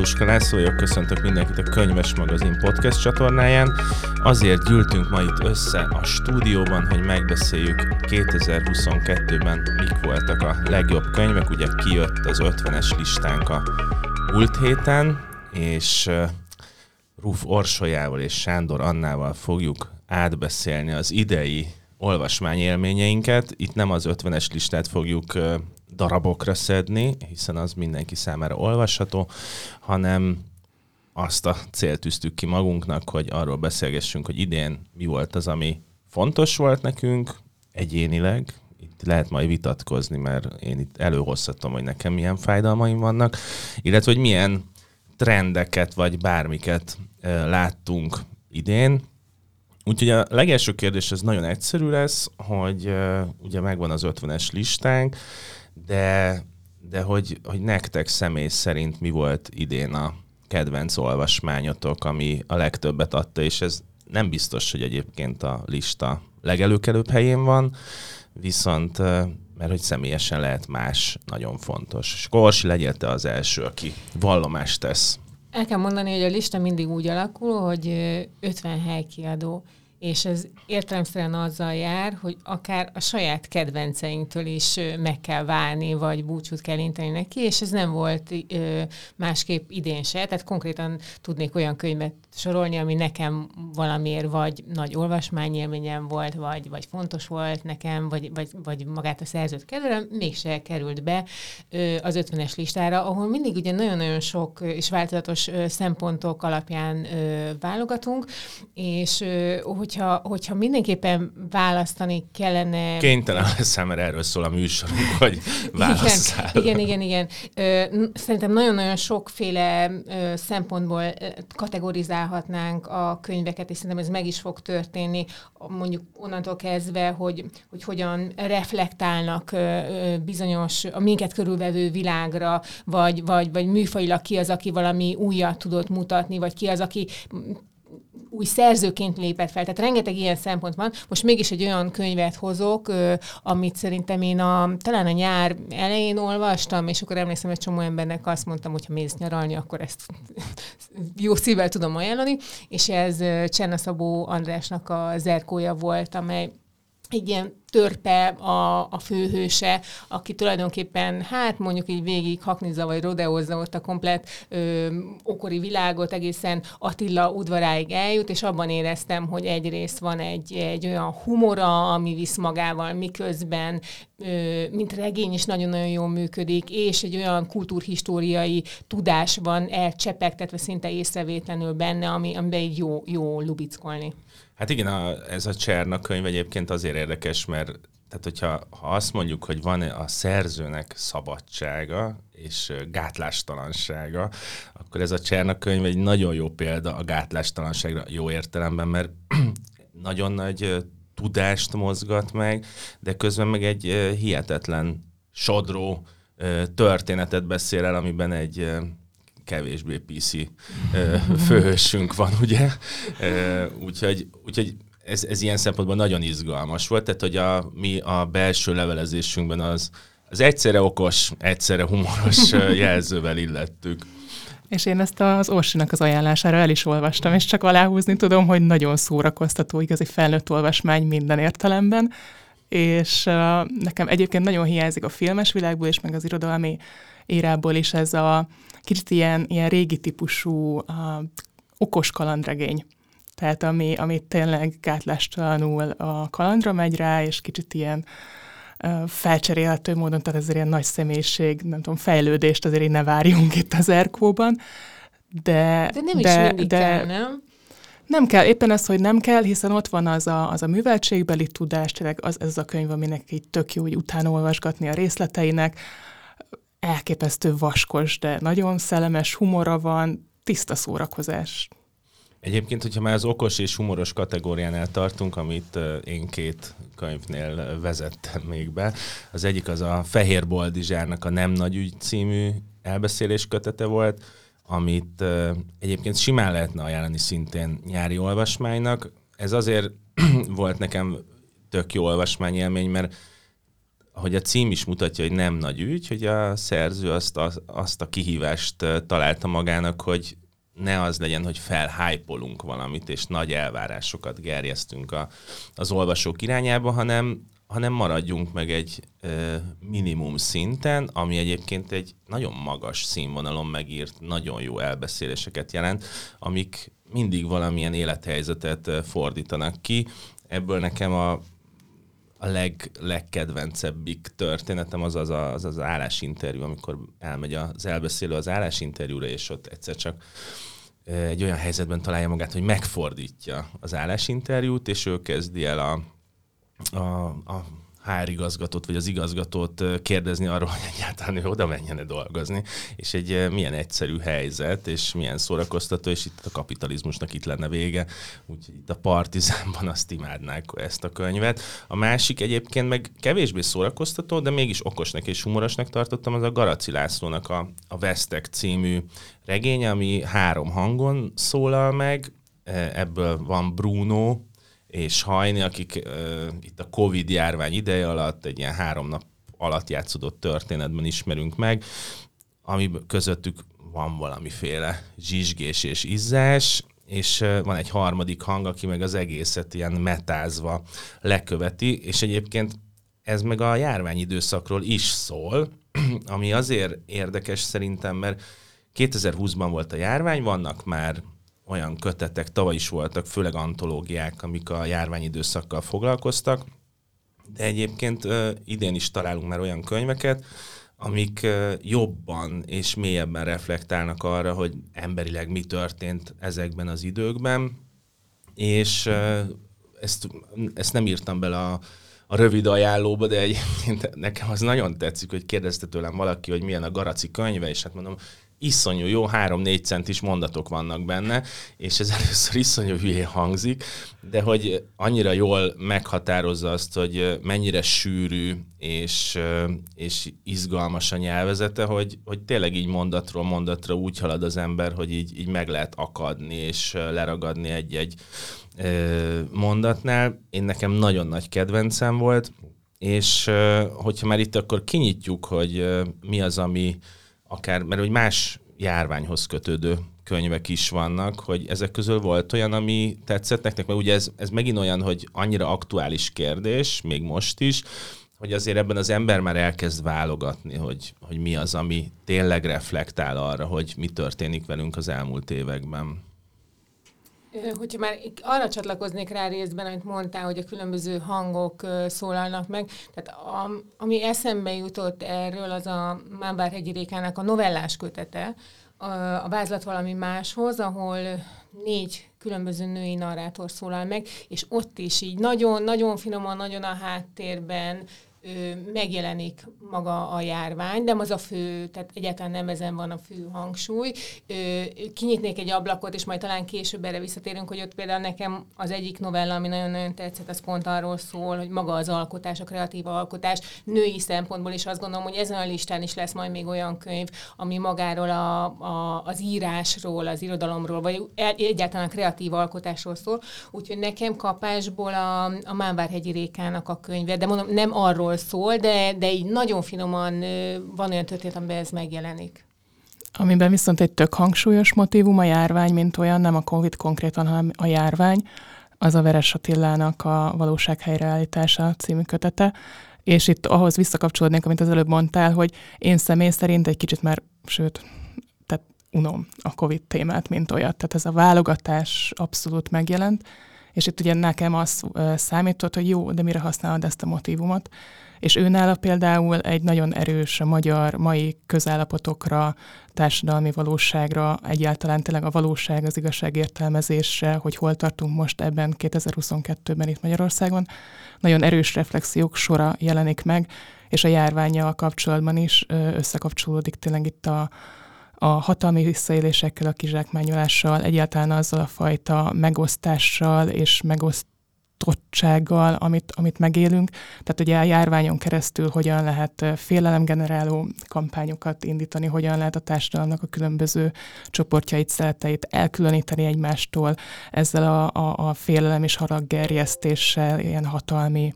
Valuska László vagyok, köszöntök mindenkit a Könyves Magazin podcast csatornáján. Azért gyűltünk ma itt össze a stúdióban, hogy megbeszéljük 2022-ben mik voltak a legjobb könyvek. Ugye kijött az 50-es listánk a múlt héten, és Ruf Orsolyával és Sándor Annával fogjuk átbeszélni az idei olvasmányélményeinket. Itt nem az 50-es listát fogjuk darabokra szedni, hiszen az mindenki számára olvasható, hanem azt a célt tűztük ki magunknak, hogy arról beszélgessünk, hogy idén mi volt az, ami fontos volt nekünk egyénileg, itt lehet majd vitatkozni, mert én itt előhozhatom, hogy nekem milyen fájdalmaim vannak, illetve hogy milyen trendeket vagy bármiket láttunk idén. Úgyhogy a legelső kérdés ez nagyon egyszerű lesz, hogy ugye megvan az 50-es listánk, de, de hogy, hogy nektek személy szerint mi volt idén a kedvenc olvasmányotok, ami a legtöbbet adta, és ez nem biztos, hogy egyébként a lista legelőkelőbb helyén van, viszont mert hogy személyesen lehet más, nagyon fontos. És Korsi, legyél te az első, aki vallomást tesz. El kell mondani, hogy a lista mindig úgy alakul, hogy 50 helykiadó és ez értelemszerűen azzal jár, hogy akár a saját kedvenceinktől is meg kell válni, vagy búcsút kell inteni neki, és ez nem volt másképp idén se. Tehát konkrétan tudnék olyan könyvet sorolni, ami nekem valamiért vagy nagy olvasmányélményem volt, vagy, vagy fontos volt nekem, vagy, vagy, vagy magát a szerzőt kedvelem, mégse került be az 50-es listára, ahol mindig ugye nagyon-nagyon sok és változatos szempontok alapján válogatunk, és hogy hogyha, hogyha mindenképpen választani kellene... Kénytelen leszem, mert erről szól a műsorunk, hogy válasszál. Igen, igen, igen. igen. Szerintem nagyon-nagyon sokféle szempontból kategorizálhatnánk a könyveket, és szerintem ez meg is fog történni, mondjuk onnantól kezdve, hogy, hogy hogyan reflektálnak bizonyos a minket körülvevő világra, vagy, vagy, vagy műfajilag ki az, aki valami újat tudott mutatni, vagy ki az, aki új szerzőként lépett fel. Tehát rengeteg ilyen szempont van. Most mégis egy olyan könyvet hozok, amit szerintem én a, talán a nyár elején olvastam, és akkor emlékszem, hogy csomó embernek azt mondtam, hogy ha mész nyaralni, akkor ezt jó szívvel tudom ajánlani, és ez Csernaszabó Andrásnak a zerkója volt, amely egy ilyen törpe a, a főhőse, aki tulajdonképpen, hát mondjuk így végig haknizza vagy rodeozza ott a komplet ö, okori világot, egészen Attila udvaráig eljut, és abban éreztem, hogy egyrészt van egy, egy olyan humora, ami visz magával, miközben ö, mint regény is nagyon-nagyon jól működik, és egy olyan kultúrhistóriai tudás van elcsepegtetve szinte észrevétlenül benne, ami, amiben így jó, jó lubickolni. Hát igen, a, ez a Cserna könyv egyébként azért érdekes, mert tehát hogyha ha azt mondjuk, hogy van a szerzőnek szabadsága és gátlástalansága, akkor ez a Cserna könyv egy nagyon jó példa a gátlástalanságra jó értelemben, mert nagyon nagy tudást mozgat meg, de közben meg egy hihetetlen sodró történetet beszél el, amiben egy kevésbé PC főhősünk van, ugye? Úgyhogy, úgyhogy ez, ez ilyen szempontból nagyon izgalmas volt, tehát hogy a, mi a belső levelezésünkben az, az egyszerre okos, egyszerre humoros jelzővel illettük. És én ezt az Orsinak az ajánlására el is olvastam, és csak aláhúzni tudom, hogy nagyon szórakoztató, igazi felnőtt olvasmány minden értelemben, és uh, nekem egyébként nagyon hiányzik a filmes világból, és meg az irodalmi érából is ez a kicsit ilyen, ilyen régi típusú uh, okos kalandregény. Tehát ami, ami tényleg gátlástalanul a kalandra megy rá, és kicsit ilyen uh, felcserélhető módon, tehát ezért ilyen nagy személyiség, nem tudom, fejlődést azért így ne várjunk itt az Erkóban. De, de nem de, is mindig de, kell, nem? Nem kell, éppen ez, hogy nem kell, hiszen ott van az a, az a műveltségbeli tudás, tényleg az, ez a könyv, aminek így tök jó, hogy utána olvasgatni a részleteinek, elképesztő vaskos, de nagyon szellemes humora van, tiszta szórakozás. Egyébként, hogyha már az okos és humoros kategóriánál tartunk, amit én két könyvnél vezettem még be, az egyik az a Fehér Boldizsárnak a Nem Nagy Ügy című elbeszélés kötete volt, amit egyébként simán lehetne ajánlani szintén nyári olvasmánynak. Ez azért volt nekem tök jó olvasmányélmény, mert ahogy a cím is mutatja, hogy nem nagy ügy, hogy a szerző azt a, azt a kihívást találta magának, hogy ne az legyen, hogy felhájpolunk valamit, és nagy elvárásokat gerjesztünk a, az olvasók irányába, hanem, hanem maradjunk meg egy ö, minimum szinten, ami egyébként egy nagyon magas színvonalon megírt, nagyon jó elbeszéléseket jelent, amik mindig valamilyen élethelyzetet fordítanak ki. Ebből nekem a a leg, legkedvencebbik történetem az az, az az állásinterjú, amikor elmegy az elbeszélő az állásinterjúra, és ott egyszer csak egy olyan helyzetben találja magát, hogy megfordítja az állásinterjút, és ő kezdi el a, a, a HR igazgatót, vagy az igazgatót kérdezni arról, hogy egyáltalán ő oda menjene dolgozni, és egy milyen egyszerű helyzet, és milyen szórakoztató, és itt a kapitalizmusnak itt lenne vége, úgyhogy itt a Partizánban azt imádnák ezt a könyvet. A másik egyébként meg kevésbé szórakoztató, de mégis okosnak és humorosnak tartottam, az a Garaci Lászlónak a, a Vesztek című regény, ami három hangon szólal meg, ebből van Bruno, és Hajni, akik uh, itt a Covid járvány ideje alatt egy ilyen három nap alatt játszódott történetben ismerünk meg, ami közöttük van valamiféle zsizsgés és izzás, és van egy harmadik hang, aki meg az egészet ilyen metázva leköveti, és egyébként ez meg a járványidőszakról is szól, ami azért érdekes szerintem, mert 2020-ban volt a járvány, vannak már olyan kötetek, tavaly is voltak, főleg antológiák, amik a járványidőszakkal foglalkoztak, de egyébként idén is találunk már olyan könyveket, amik jobban és mélyebben reflektálnak arra, hogy emberileg mi történt ezekben az időkben, és ezt, ezt nem írtam bele a, a rövid ajánlóba, de egyébként nekem az nagyon tetszik, hogy kérdezte tőlem valaki, hogy milyen a Garaci könyve, és hát mondom, iszonyú jó, 3-4 centis mondatok vannak benne, és ez először iszonyú hülyén hangzik, de hogy annyira jól meghatározza azt, hogy mennyire sűrű és, és izgalmas a nyelvezete, hogy, hogy tényleg így mondatról mondatra úgy halad az ember, hogy így, így meg lehet akadni és leragadni egy-egy mondatnál. Én nekem nagyon nagy kedvencem volt, és hogyha már itt akkor kinyitjuk, hogy mi az, ami akár, mert hogy más járványhoz kötődő könyvek is vannak, hogy ezek közül volt olyan, ami tetszett nektek, mert ugye ez, ez megint olyan, hogy annyira aktuális kérdés, még most is, hogy azért ebben az ember már elkezd válogatni, hogy, hogy mi az, ami tényleg reflektál arra, hogy mi történik velünk az elmúlt években. Hogyha már arra csatlakoznék rá részben, amit mondtál, hogy a különböző hangok szólalnak meg, tehát a, ami eszembe jutott erről, az a Mámbár hegyirékának a novellás kötete, a vázlat valami máshoz, ahol négy különböző női narrátor szólal meg, és ott is így nagyon-nagyon finoman, nagyon a háttérben megjelenik maga a járvány, de az a fő, tehát egyáltalán nem ezen van a fő hangsúly. Kinyitnék egy ablakot, és majd talán később erre visszatérünk, hogy ott például nekem az egyik novella, ami nagyon-nagyon tetszett, az pont arról szól, hogy maga az alkotás, a kreatív alkotás női szempontból is azt gondolom, hogy ezen a listán is lesz majd még olyan könyv, ami magáról a, a, az írásról, az irodalomról, vagy egyáltalán a kreatív alkotásról szól. Úgyhogy nekem kapásból a, a Mánvárhegyi Rékának a könyve, de mondom, nem arról arról szól, de, de így nagyon finoman van olyan történet, amiben ez megjelenik. Amiben viszont egy tök hangsúlyos motivum a járvány, mint olyan, nem a Covid konkrétan, hanem a járvány, az a Veres Attilának a Valóság helyreállítása című kötete, és itt ahhoz visszakapcsolódnék, amit az előbb mondtál, hogy én személy szerint egy kicsit már, sőt, tehát unom a Covid témát, mint olyat. Tehát ez a válogatás abszolút megjelent, és itt ugye nekem az számított, hogy jó, de mire használod ezt a motivumot. És őnála például egy nagyon erős magyar mai közállapotokra, társadalmi valóságra, egyáltalán tényleg a valóság, az igazság értelmezésre, hogy hol tartunk most ebben 2022-ben itt Magyarországon. Nagyon erős reflexiók sora jelenik meg, és a járványjal kapcsolatban is összekapcsolódik tényleg itt a, a hatalmi visszaélésekkel, a kizsákmányolással, egyáltalán azzal a fajta megosztással és megosztottsággal, amit, amit megélünk. Tehát ugye a járványon keresztül hogyan lehet félelemgeneráló kampányokat indítani, hogyan lehet a társadalomnak a különböző csoportjait, szereteit elkülöníteni egymástól, ezzel a, a, a félelem és haraggerjesztéssel ilyen hatalmi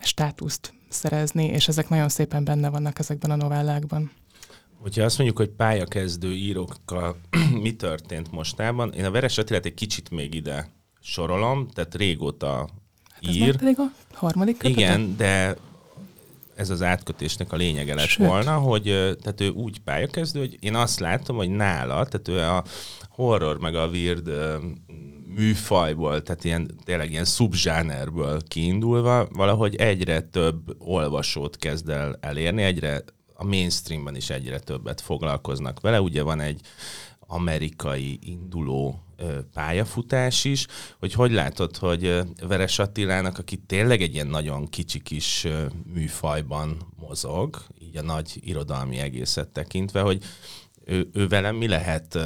státuszt szerezni, és ezek nagyon szépen benne vannak ezekben a novellákban. Hogyha azt mondjuk, hogy pályakezdő írókkal mi történt mostában, én a Veres Attilát egy kicsit még ide sorolom, tehát régóta hát ír. Ez pedig a harmadik kötete? Igen, de ez az átkötésnek a lényege lett Sőt. volna, hogy tehát ő úgy pályakezdő, hogy én azt látom, hogy nála, tehát ő a horror meg a weird műfajból, tehát ilyen, tényleg ilyen szubzsánerből kiindulva, valahogy egyre több olvasót kezd el elérni, egyre a mainstreamben is egyre többet foglalkoznak vele. Ugye van egy amerikai induló pályafutás is, hogy hogy látod, hogy Veres Attilának, aki tényleg egy ilyen nagyon kicsi kis műfajban mozog, így a nagy irodalmi egészet tekintve, hogy ő, ő velem mi lehet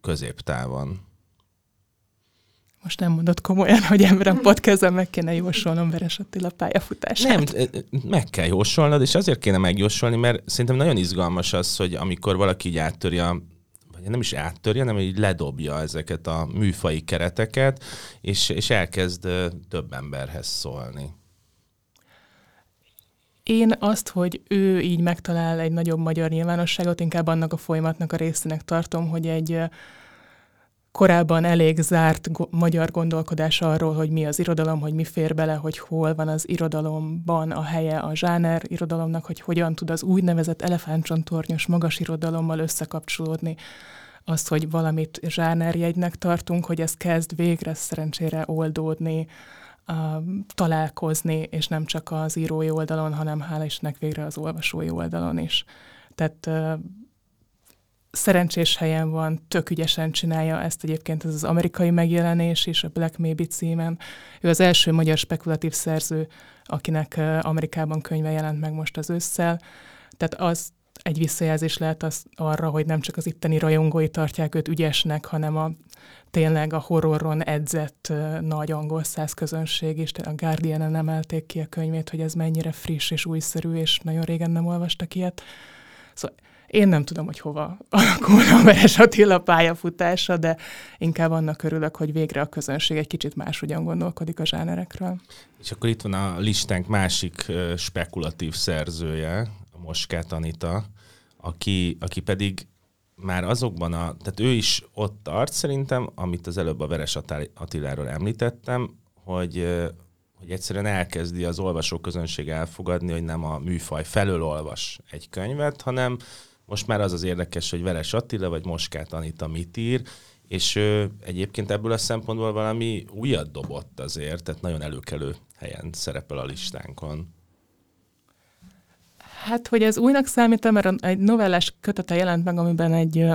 középtávon? Most nem mondod komolyan, hogy ebben a podcastben meg kéne jósolnom Veres Attila pályafutását. Nem, meg kell jósolnod, és azért kéne megjósolni, mert szerintem nagyon izgalmas az, hogy amikor valaki így áttörje vagy nem is áttörje, hanem így ledobja ezeket a műfai kereteket, és, és elkezd több emberhez szólni. Én azt, hogy ő így megtalál egy nagyobb magyar nyilvánosságot, inkább annak a folyamatnak a részének tartom, hogy egy korábban elég zárt go- magyar gondolkodás arról, hogy mi az irodalom, hogy mi fér bele, hogy hol van az irodalomban a helye a zsáner irodalomnak, hogy hogyan tud az úgynevezett elefántcsontornyos magas irodalommal összekapcsolódni. Az, hogy valamit zsánerjegynek tartunk, hogy ez kezd végre szerencsére oldódni, találkozni, és nem csak az írói oldalon, hanem hál' Istennek végre az olvasói oldalon is. Tehát szerencsés helyen van, tök ügyesen csinálja ezt egyébként, ez az amerikai megjelenés is, a Black Maybe címen. Ő az első magyar spekulatív szerző, akinek Amerikában könyve jelent meg most az ősszel. Tehát az egy visszajelzés lehet az arra, hogy nem csak az itteni rajongói tartják őt ügyesnek, hanem a tényleg a horroron edzett nagy angol száz közönség is, a Guardian-en emelték ki a könyvét, hogy ez mennyire friss és újszerű, és nagyon régen nem olvastak ilyet. Szóval én nem tudom, hogy hova alakulna a Veres Attila pályafutása, de inkább annak örülök, hogy végre a közönség egy kicsit máshogyan gondolkodik a zsánerekről. És akkor itt van a listánk másik spekulatív szerzője, a Moskát Anita, aki, aki pedig már azokban a, tehát ő is ott tart szerintem, amit az előbb a Veres Attiláról említettem, hogy, hogy egyszerűen elkezdi az olvasóközönség elfogadni, hogy nem a műfaj felől olvas egy könyvet, hanem most már az az érdekes, hogy Veres Attila vagy Moskát Anita mit ír, és ő egyébként ebből a szempontból valami újat dobott azért, tehát nagyon előkelő helyen szerepel a listánkon. Hát, hogy ez újnak számít, mert egy novellás kötete jelent meg, amiben egy,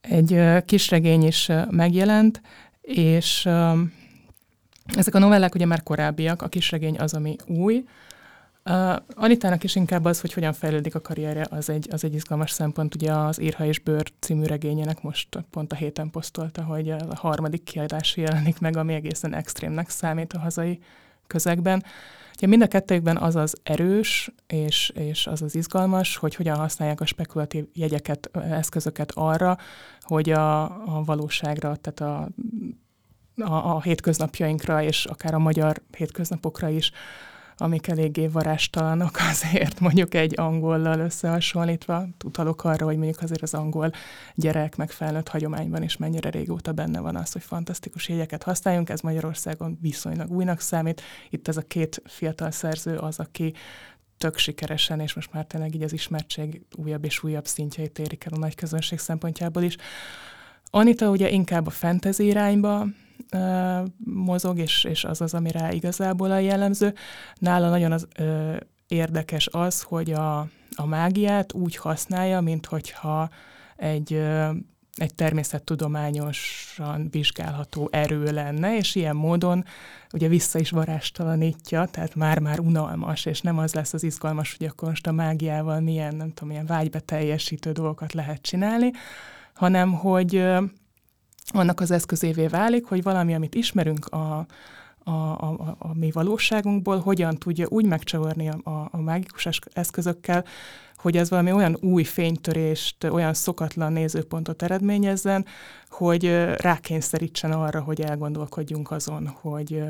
egy kisregény is megjelent, és ezek a novellák ugye már korábbiak, a kisregény az, ami új, Uh, Anitának is inkább az, hogy hogyan fejlődik a karrierje, az egy, az egy izgalmas szempont. Ugye az Írha és Bőr című regényének most pont a héten posztolta, hogy a harmadik kiadása jelenik meg, ami egészen extrémnek számít a hazai közegben. Ugye mind a kettőkben az az erős, és, és az az izgalmas, hogy hogyan használják a spekulatív jegyeket, eszközöket arra, hogy a, a valóságra, tehát a, a, a hétköznapjainkra, és akár a magyar hétköznapokra is amik eléggé varástalanok azért mondjuk egy angollal összehasonlítva. Utalok arra, hogy mondjuk azért az angol gyerek meg felnőtt hagyományban is mennyire régóta benne van az, hogy fantasztikus jegyeket használjunk. Ez Magyarországon viszonylag újnak számít. Itt ez a két fiatal szerző az, aki tök sikeresen, és most már tényleg így az ismertség újabb és újabb szintjeit érik el a nagy közönség szempontjából is. Anita ugye inkább a fantasy irányba mozog, és, és az az, ami rá igazából a jellemző. Nála nagyon az, uh, érdekes az, hogy a, a mágiát úgy használja, mint hogyha egy, uh, egy természettudományosan vizsgálható erő lenne, és ilyen módon ugye vissza is varástalanítja, tehát már-már unalmas, és nem az lesz az izgalmas, hogy akkor most a mágiával milyen, nem tudom, milyen vágybeteljesítő dolgokat lehet csinálni, hanem hogy annak az eszközévé válik, hogy valami, amit ismerünk a, a, a, a mi valóságunkból, hogyan tudja úgy megcsavarni a, a, a mágikus eszközökkel, hogy ez valami olyan új fénytörést, olyan szokatlan nézőpontot eredményezzen, hogy rákényszerítsen arra, hogy elgondolkodjunk azon, hogy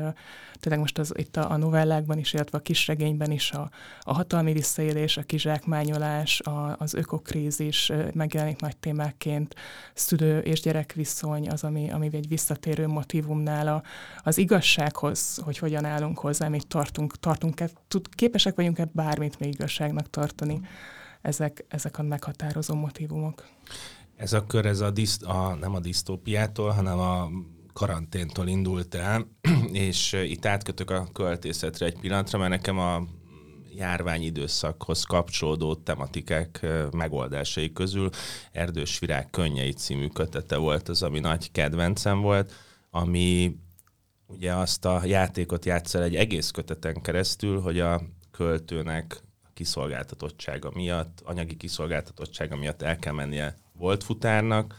tényleg most az, itt a, a novellákban is, illetve a kisregényben is a, a hatalmi visszaélés, a kizsákmányolás, a, az ökokrízis megjelenik nagy témákként, szülő és gyerek viszony az, ami, ami egy visszatérő motivumnál a, az igazsághoz, hogy hogyan állunk hozzá, mit tartunk, tartunk-e, tud, képesek vagyunk-e bármit még igazságnak tartani. Ezek, ezek a meghatározó motivumok. Ez a kör, ez a, diszt, a nem a disztópiától, hanem a karanténtól indult el, és itt átkötök a költészetre egy pillanatra, mert nekem a járványidőszakhoz kapcsolódó tematikák megoldásai közül Erdős Virág könnyei című kötete volt az, ami nagy kedvencem volt, ami ugye azt a játékot játszol egy egész köteten keresztül, hogy a költőnek a kiszolgáltatottsága miatt, anyagi kiszolgáltatottsága miatt el kell mennie volt futárnak,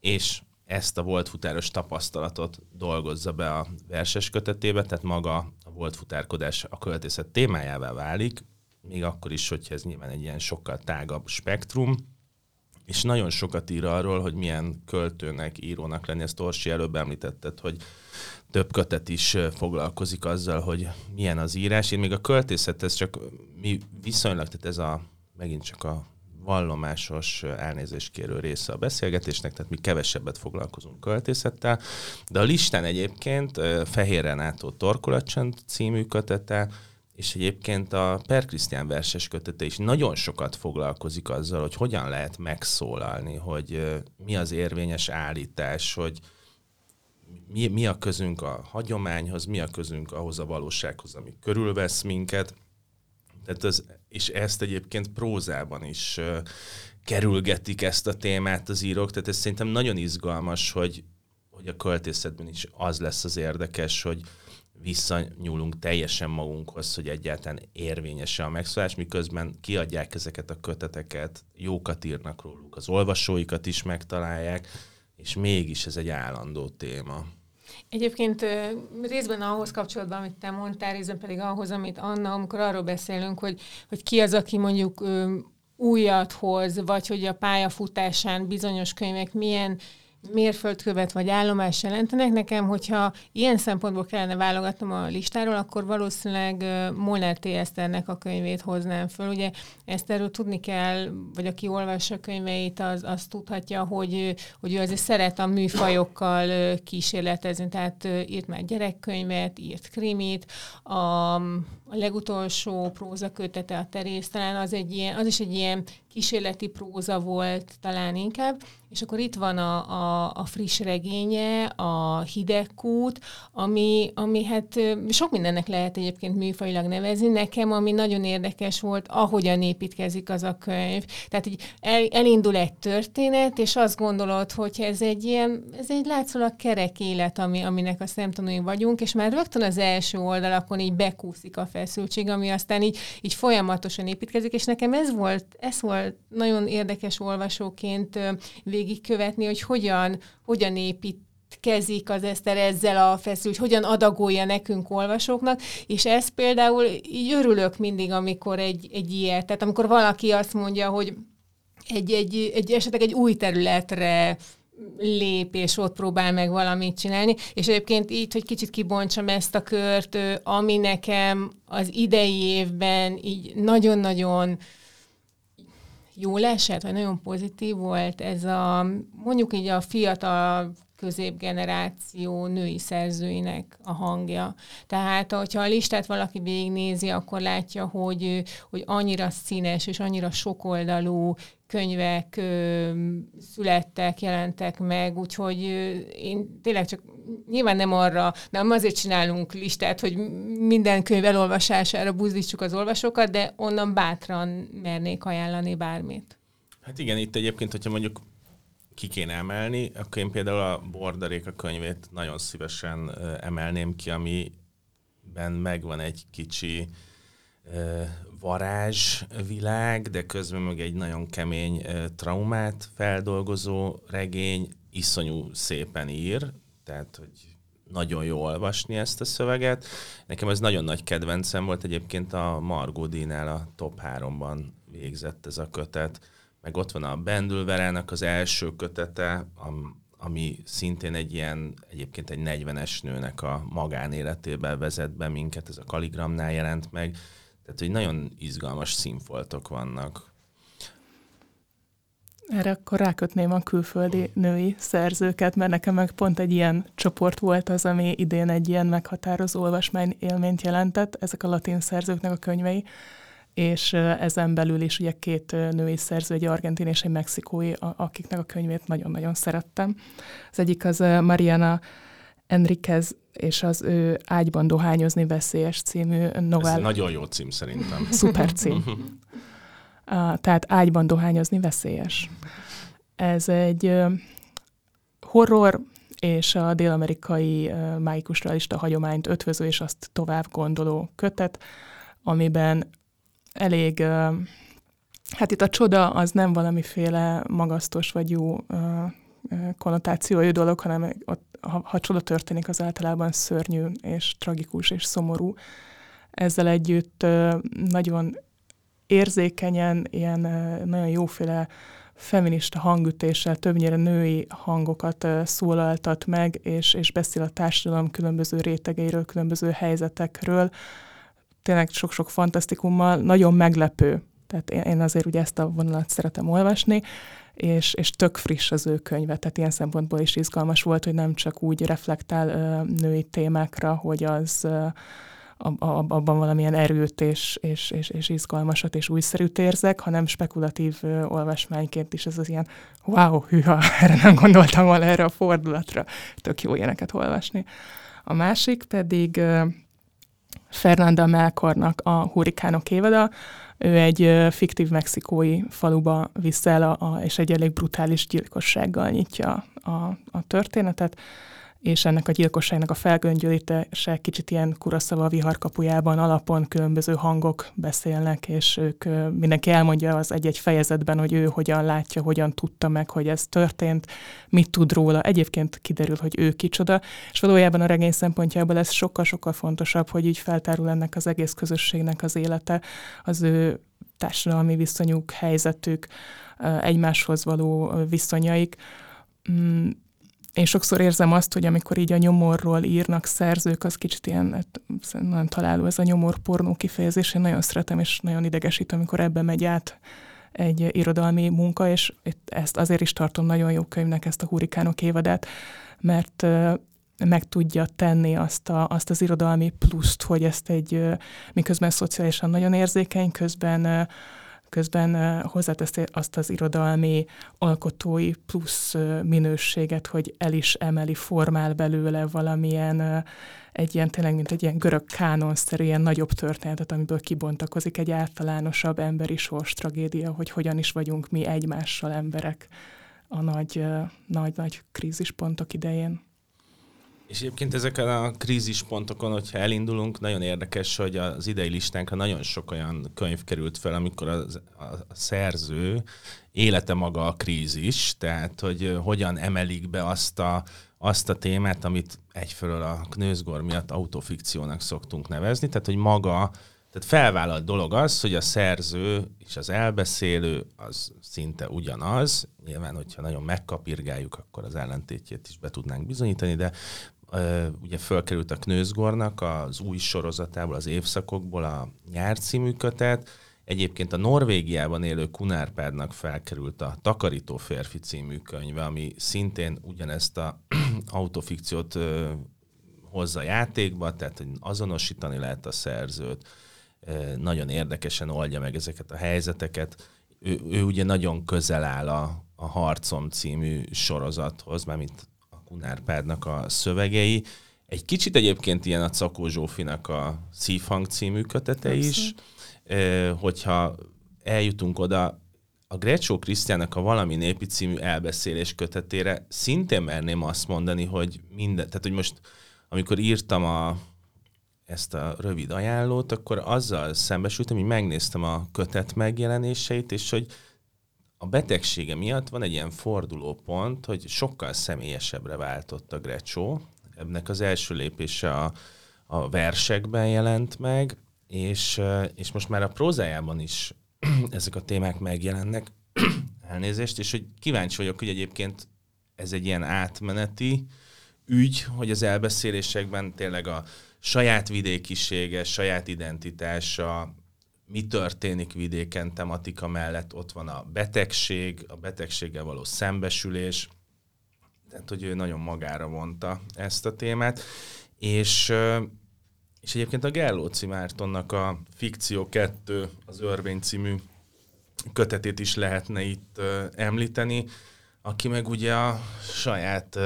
és ezt a volt futáros tapasztalatot dolgozza be a verses kötetébe, tehát maga a volt futárkodás a költészet témájává válik, még akkor is, hogyha ez nyilván egy ilyen sokkal tágabb spektrum, és nagyon sokat ír arról, hogy milyen költőnek, írónak lenni. Ezt Orsi előbb említetted, hogy több kötet is foglalkozik azzal, hogy milyen az írás. Én még a költészethez csak mi viszonylag, tehát ez a megint csak a vallomásos elnézéskérő része a beszélgetésnek, tehát mi kevesebbet foglalkozunk költészettel, de a listán egyébként Fehér Renátó Torkolatcsend című kötete, és egyébként a Per Krisztián verses kötete is nagyon sokat foglalkozik azzal, hogy hogyan lehet megszólalni, hogy mi az érvényes állítás, hogy mi, mi a közünk a hagyományhoz, mi a közünk ahhoz a valósághoz, ami körülvesz minket. Tehát az, és ezt egyébként prózában is kerülgetik ezt a témát az írók, tehát ez szerintem nagyon izgalmas, hogy, hogy a költészetben is az lesz az érdekes, hogy visszanyúlunk teljesen magunkhoz, hogy egyáltalán érvényes a megszólás, miközben kiadják ezeket a köteteket, jókat írnak róluk, az olvasóikat is megtalálják, és mégis ez egy állandó téma. Egyébként részben ahhoz kapcsolatban, amit te mondtál, részben pedig ahhoz, amit Anna, amikor arról beszélünk, hogy, hogy ki az, aki mondjuk újat hoz, vagy hogy a pályafutásán bizonyos könyvek milyen mérföldkövet vagy állomás jelentenek. Nekem, hogyha ilyen szempontból kellene válogatnom a listáról, akkor valószínűleg Molnár T. Eszternek a könyvét hoznám föl. Ugye ezt erről tudni kell, vagy aki olvassa könyveit, az, az tudhatja, hogy, hogy ő azért szeret a műfajokkal kísérletezni, tehát írt már gyerekkönyvet, írt krimit, a, a legutolsó prózakötete, a Terész, talán az, egy ilyen, az is egy ilyen kísérleti próza volt talán inkább, és akkor itt van a, a, a friss regénye, a hidegkút, ami, ami hát sok mindennek lehet egyébként műfajilag nevezni. Nekem, ami nagyon érdekes volt, ahogyan építkezik az a könyv. Tehát így el, elindul egy történet, és azt gondolod, hogy ez egy ilyen, ez egy látszólag kerek élet, ami, aminek a szemtanúi vagyunk, és már rögtön az első oldalakon így bekúszik a feszültség, ami aztán így, így folyamatosan építkezik, és nekem ez volt, ez volt nagyon érdekes olvasóként végigkövetni, hogy hogyan, hogyan épít kezik az Eszter ezzel a feszült, hogyan adagolja nekünk olvasóknak, és ez például így örülök mindig, amikor egy, egy ilyet, tehát amikor valaki azt mondja, hogy egy, egy, egy esetleg egy új területre lép, és ott próbál meg valamit csinálni. És egyébként így, hogy kicsit kibontsam ezt a kört, ami nekem az idei évben így nagyon-nagyon jól esett, vagy nagyon pozitív volt ez a, mondjuk így a fiatal középgeneráció női szerzőinek a hangja. Tehát, hogyha a listát valaki végignézi, akkor látja, hogy, hogy annyira színes és annyira sokoldalú könyvek születtek, jelentek meg, úgyhogy én tényleg csak nyilván nem arra, nem azért csinálunk listát, hogy minden könyv elolvasására buzdítsuk az olvasókat, de onnan bátran mernék ajánlani bármit. Hát igen, itt egyébként, hogyha mondjuk ki kéne emelni, akkor én például a Bordaréka könyvét nagyon szívesen emelném ki, amiben megvan egy kicsi varázsvilág, de közben meg egy nagyon kemény traumát feldolgozó regény, iszonyú szépen ír, tehát hogy nagyon jó olvasni ezt a szöveget. Nekem ez nagyon nagy kedvencem volt egyébként a Margot a top 3-ban végzett ez a kötet. Meg ott van a Bendülverának az első kötete, ami szintén egy ilyen, egyébként egy 40-es nőnek a magánéletében vezet be minket, ez a Kaligramnál jelent meg. Tehát, hogy nagyon izgalmas színfoltok vannak. Erre akkor rákötném a külföldi női szerzőket, mert nekem meg pont egy ilyen csoport volt az, ami idén egy ilyen meghatározó olvasmány élményt jelentett, ezek a latin szerzőknek a könyvei, és ezen belül is ugye két női szerző, egy argentin és egy mexikói, akiknek a könyvét nagyon-nagyon szerettem. Az egyik az Mariana Enriquez és az ő Ágyban dohányozni veszélyes című novell. Ez nagyon jó cím szerintem. Szuper cím. Uh, tehát ágyban dohányozni veszélyes. Ez egy uh, horror és a dél-amerikai uh, máikus realista hagyományt ötvöző és azt tovább gondoló kötet, amiben elég, uh, hát itt a csoda az nem valamiféle magasztos vagy jó uh, konnotációjú dolog, hanem ott, ha, ha csoda történik, az általában szörnyű és tragikus és szomorú. Ezzel együtt nagyon érzékenyen, ilyen nagyon jóféle feminista hangütéssel, többnyire női hangokat szólaltat meg, és, és beszél a társadalom különböző rétegeiről, különböző helyzetekről. Tényleg sok-sok fantasztikummal, nagyon meglepő. Tehát én azért ugye ezt a vonalat szeretem olvasni, és, és tök friss az ő könyve, tehát ilyen szempontból is izgalmas volt, hogy nem csak úgy reflektál ö, női témákra, hogy az ö, abban valamilyen erőt és, és, és, és izgalmasat és újszerűt érzek, hanem spekulatív olvasmányként is ez az ilyen wow, hűha, erre nem gondoltam volna erre a fordulatra. Tök jó ilyeneket olvasni. A másik pedig Fernanda Melkornak a Hurikánok évada. Ő egy fiktív mexikói faluba viszel, a, a, és egy elég brutális gyilkossággal nyitja a, a történetet és ennek a gyilkosságnak a felgöngyölítése kicsit ilyen kuraszava viharkapujában alapon különböző hangok beszélnek, és ők mindenki elmondja az egy-egy fejezetben, hogy ő hogyan látja, hogyan tudta meg, hogy ez történt, mit tud róla. Egyébként kiderül, hogy ő kicsoda, és valójában a regény szempontjából ez sokkal-sokkal fontosabb, hogy így feltárul ennek az egész közösségnek az élete, az ő társadalmi viszonyuk, helyzetük, egymáshoz való viszonyaik mm, én sokszor érzem azt, hogy amikor így a nyomorról írnak szerzők, az kicsit ilyen, hát, nagyon találó ez a nyomor pornó kifejezés, én nagyon szeretem, és nagyon idegesít, amikor ebbe megy át egy irodalmi munka, és ezt azért is tartom nagyon jó könyvnek ezt a hurikánok évadát, mert meg tudja tenni azt, a, azt az irodalmi pluszt, hogy ezt egy, miközben szociálisan nagyon érzékeny, közben közben hozzáteszi azt az irodalmi, alkotói plusz minőséget, hogy el is emeli, formál belőle valamilyen egy ilyen tényleg, mint egy ilyen görög kánonszerű, ilyen nagyobb történetet, amiből kibontakozik egy általánosabb emberi sors tragédia, hogy hogyan is vagyunk mi egymással emberek a nagy, nagy, nagy krízispontok idején. És egyébként ezeken a krízispontokon, hogyha elindulunk, nagyon érdekes, hogy az idei listánkra nagyon sok olyan könyv került fel, amikor az, a, szerző élete maga a krízis, tehát hogy hogyan emelik be azt a, azt a témát, amit egyfelől a Knőzgor miatt autofikciónak szoktunk nevezni, tehát hogy maga, tehát felvállalt dolog az, hogy a szerző és az elbeszélő az szinte ugyanaz. Nyilván, hogyha nagyon megkapirgáljuk, akkor az ellentétjét is be tudnánk bizonyítani, de ugye fölkerült a Knőzgornak az új sorozatából, az évszakokból a nyár című kötet, Egyébként a Norvégiában élő Kunárpádnak felkerült a Takarító férfi című könyve, ami szintén ugyanezt a autofikciót hozza játékba, tehát hogy azonosítani lehet a szerzőt, nagyon érdekesen oldja meg ezeket a helyzeteket. Ő, ő ugye nagyon közel áll a, a Harcom című sorozathoz, mert mint Kunárpádnak a szövegei. Egy kicsit egyébként ilyen a Cakó Zsófinak a Szívhang című kötete is, hogyha eljutunk oda, a Grecsó Krisztiának a Valami Népi című elbeszélés kötetére szintén merném azt mondani, hogy minden, tehát hogy most amikor írtam a, ezt a rövid ajánlót, akkor azzal szembesültem, hogy megnéztem a kötet megjelenéseit, és hogy a betegsége miatt van egy ilyen fordulópont, hogy sokkal személyesebbre váltott a Grecsó. Ennek az első lépése a, a versekben jelent meg, és, és most már a prózájában is ezek a témák megjelennek, elnézést, és hogy kíváncsi vagyok, hogy egyébként ez egy ilyen átmeneti ügy, hogy az elbeszélésekben tényleg a saját vidékisége, saját identitása, mi történik vidéken tematika mellett, ott van a betegség, a betegséggel való szembesülés, tehát hogy ő nagyon magára vonta ezt a témát, és, és egyébként a Gellóci Mártonnak a Fikció 2, az Örvény című kötetét is lehetne itt említeni, aki meg ugye a saját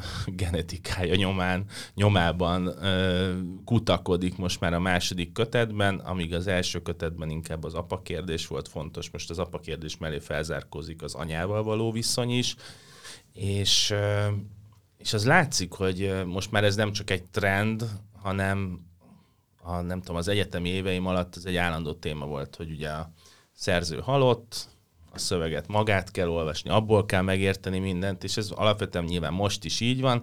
genetikája nyomán, nyomában ö, kutakodik most már a második kötetben, amíg az első kötetben inkább az apa kérdés volt fontos, most az apa kérdés mellé felzárkózik az anyával való viszony is, és, ö, és az látszik, hogy most már ez nem csak egy trend, hanem a, nem tudom, az egyetemi éveim alatt ez egy állandó téma volt, hogy ugye a szerző halott, a szöveget magát kell olvasni, abból kell megérteni mindent, és ez alapvetően nyilván most is így van,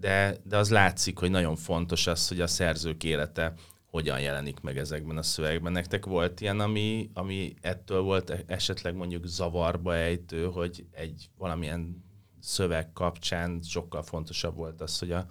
de, de az látszik, hogy nagyon fontos az, hogy a szerzők élete hogyan jelenik meg ezekben a szövegekben. Nektek volt ilyen, ami, ami ettől volt e-, esetleg mondjuk zavarba ejtő, hogy egy valamilyen szöveg kapcsán sokkal fontosabb volt az, hogy a,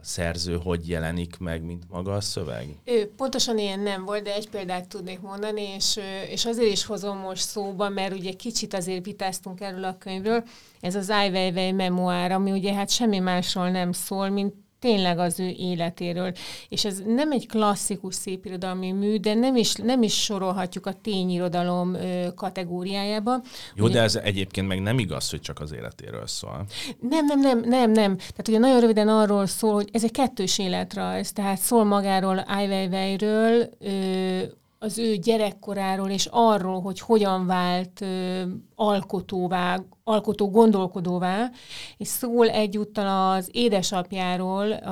a szerző hogy jelenik meg, mint maga a szöveg? Ő, pontosan ilyen nem volt, de egy példát tudnék mondani, és, és azért is hozom most szóba, mert ugye kicsit azért vitáztunk erről a könyvről. Ez az Ai Weiwei memoár, ami ugye hát semmi másról nem szól, mint tényleg az ő életéről. És ez nem egy klasszikus szépirodalmi mű, de nem is, nem is sorolhatjuk a tényirodalom kategóriájába. Jó, ugye, de ez egyébként meg nem igaz, hogy csak az életéről szól. Nem, nem, nem, nem, nem. Tehát ugye nagyon röviden arról szól, hogy ez egy kettős életrajz, tehát szól magáról Ai Weiweiről, az ő gyerekkoráról, és arról, hogy hogyan vált ö, alkotóvá, alkotó gondolkodóvá, és szól egyúttal az édesapjáról, ö,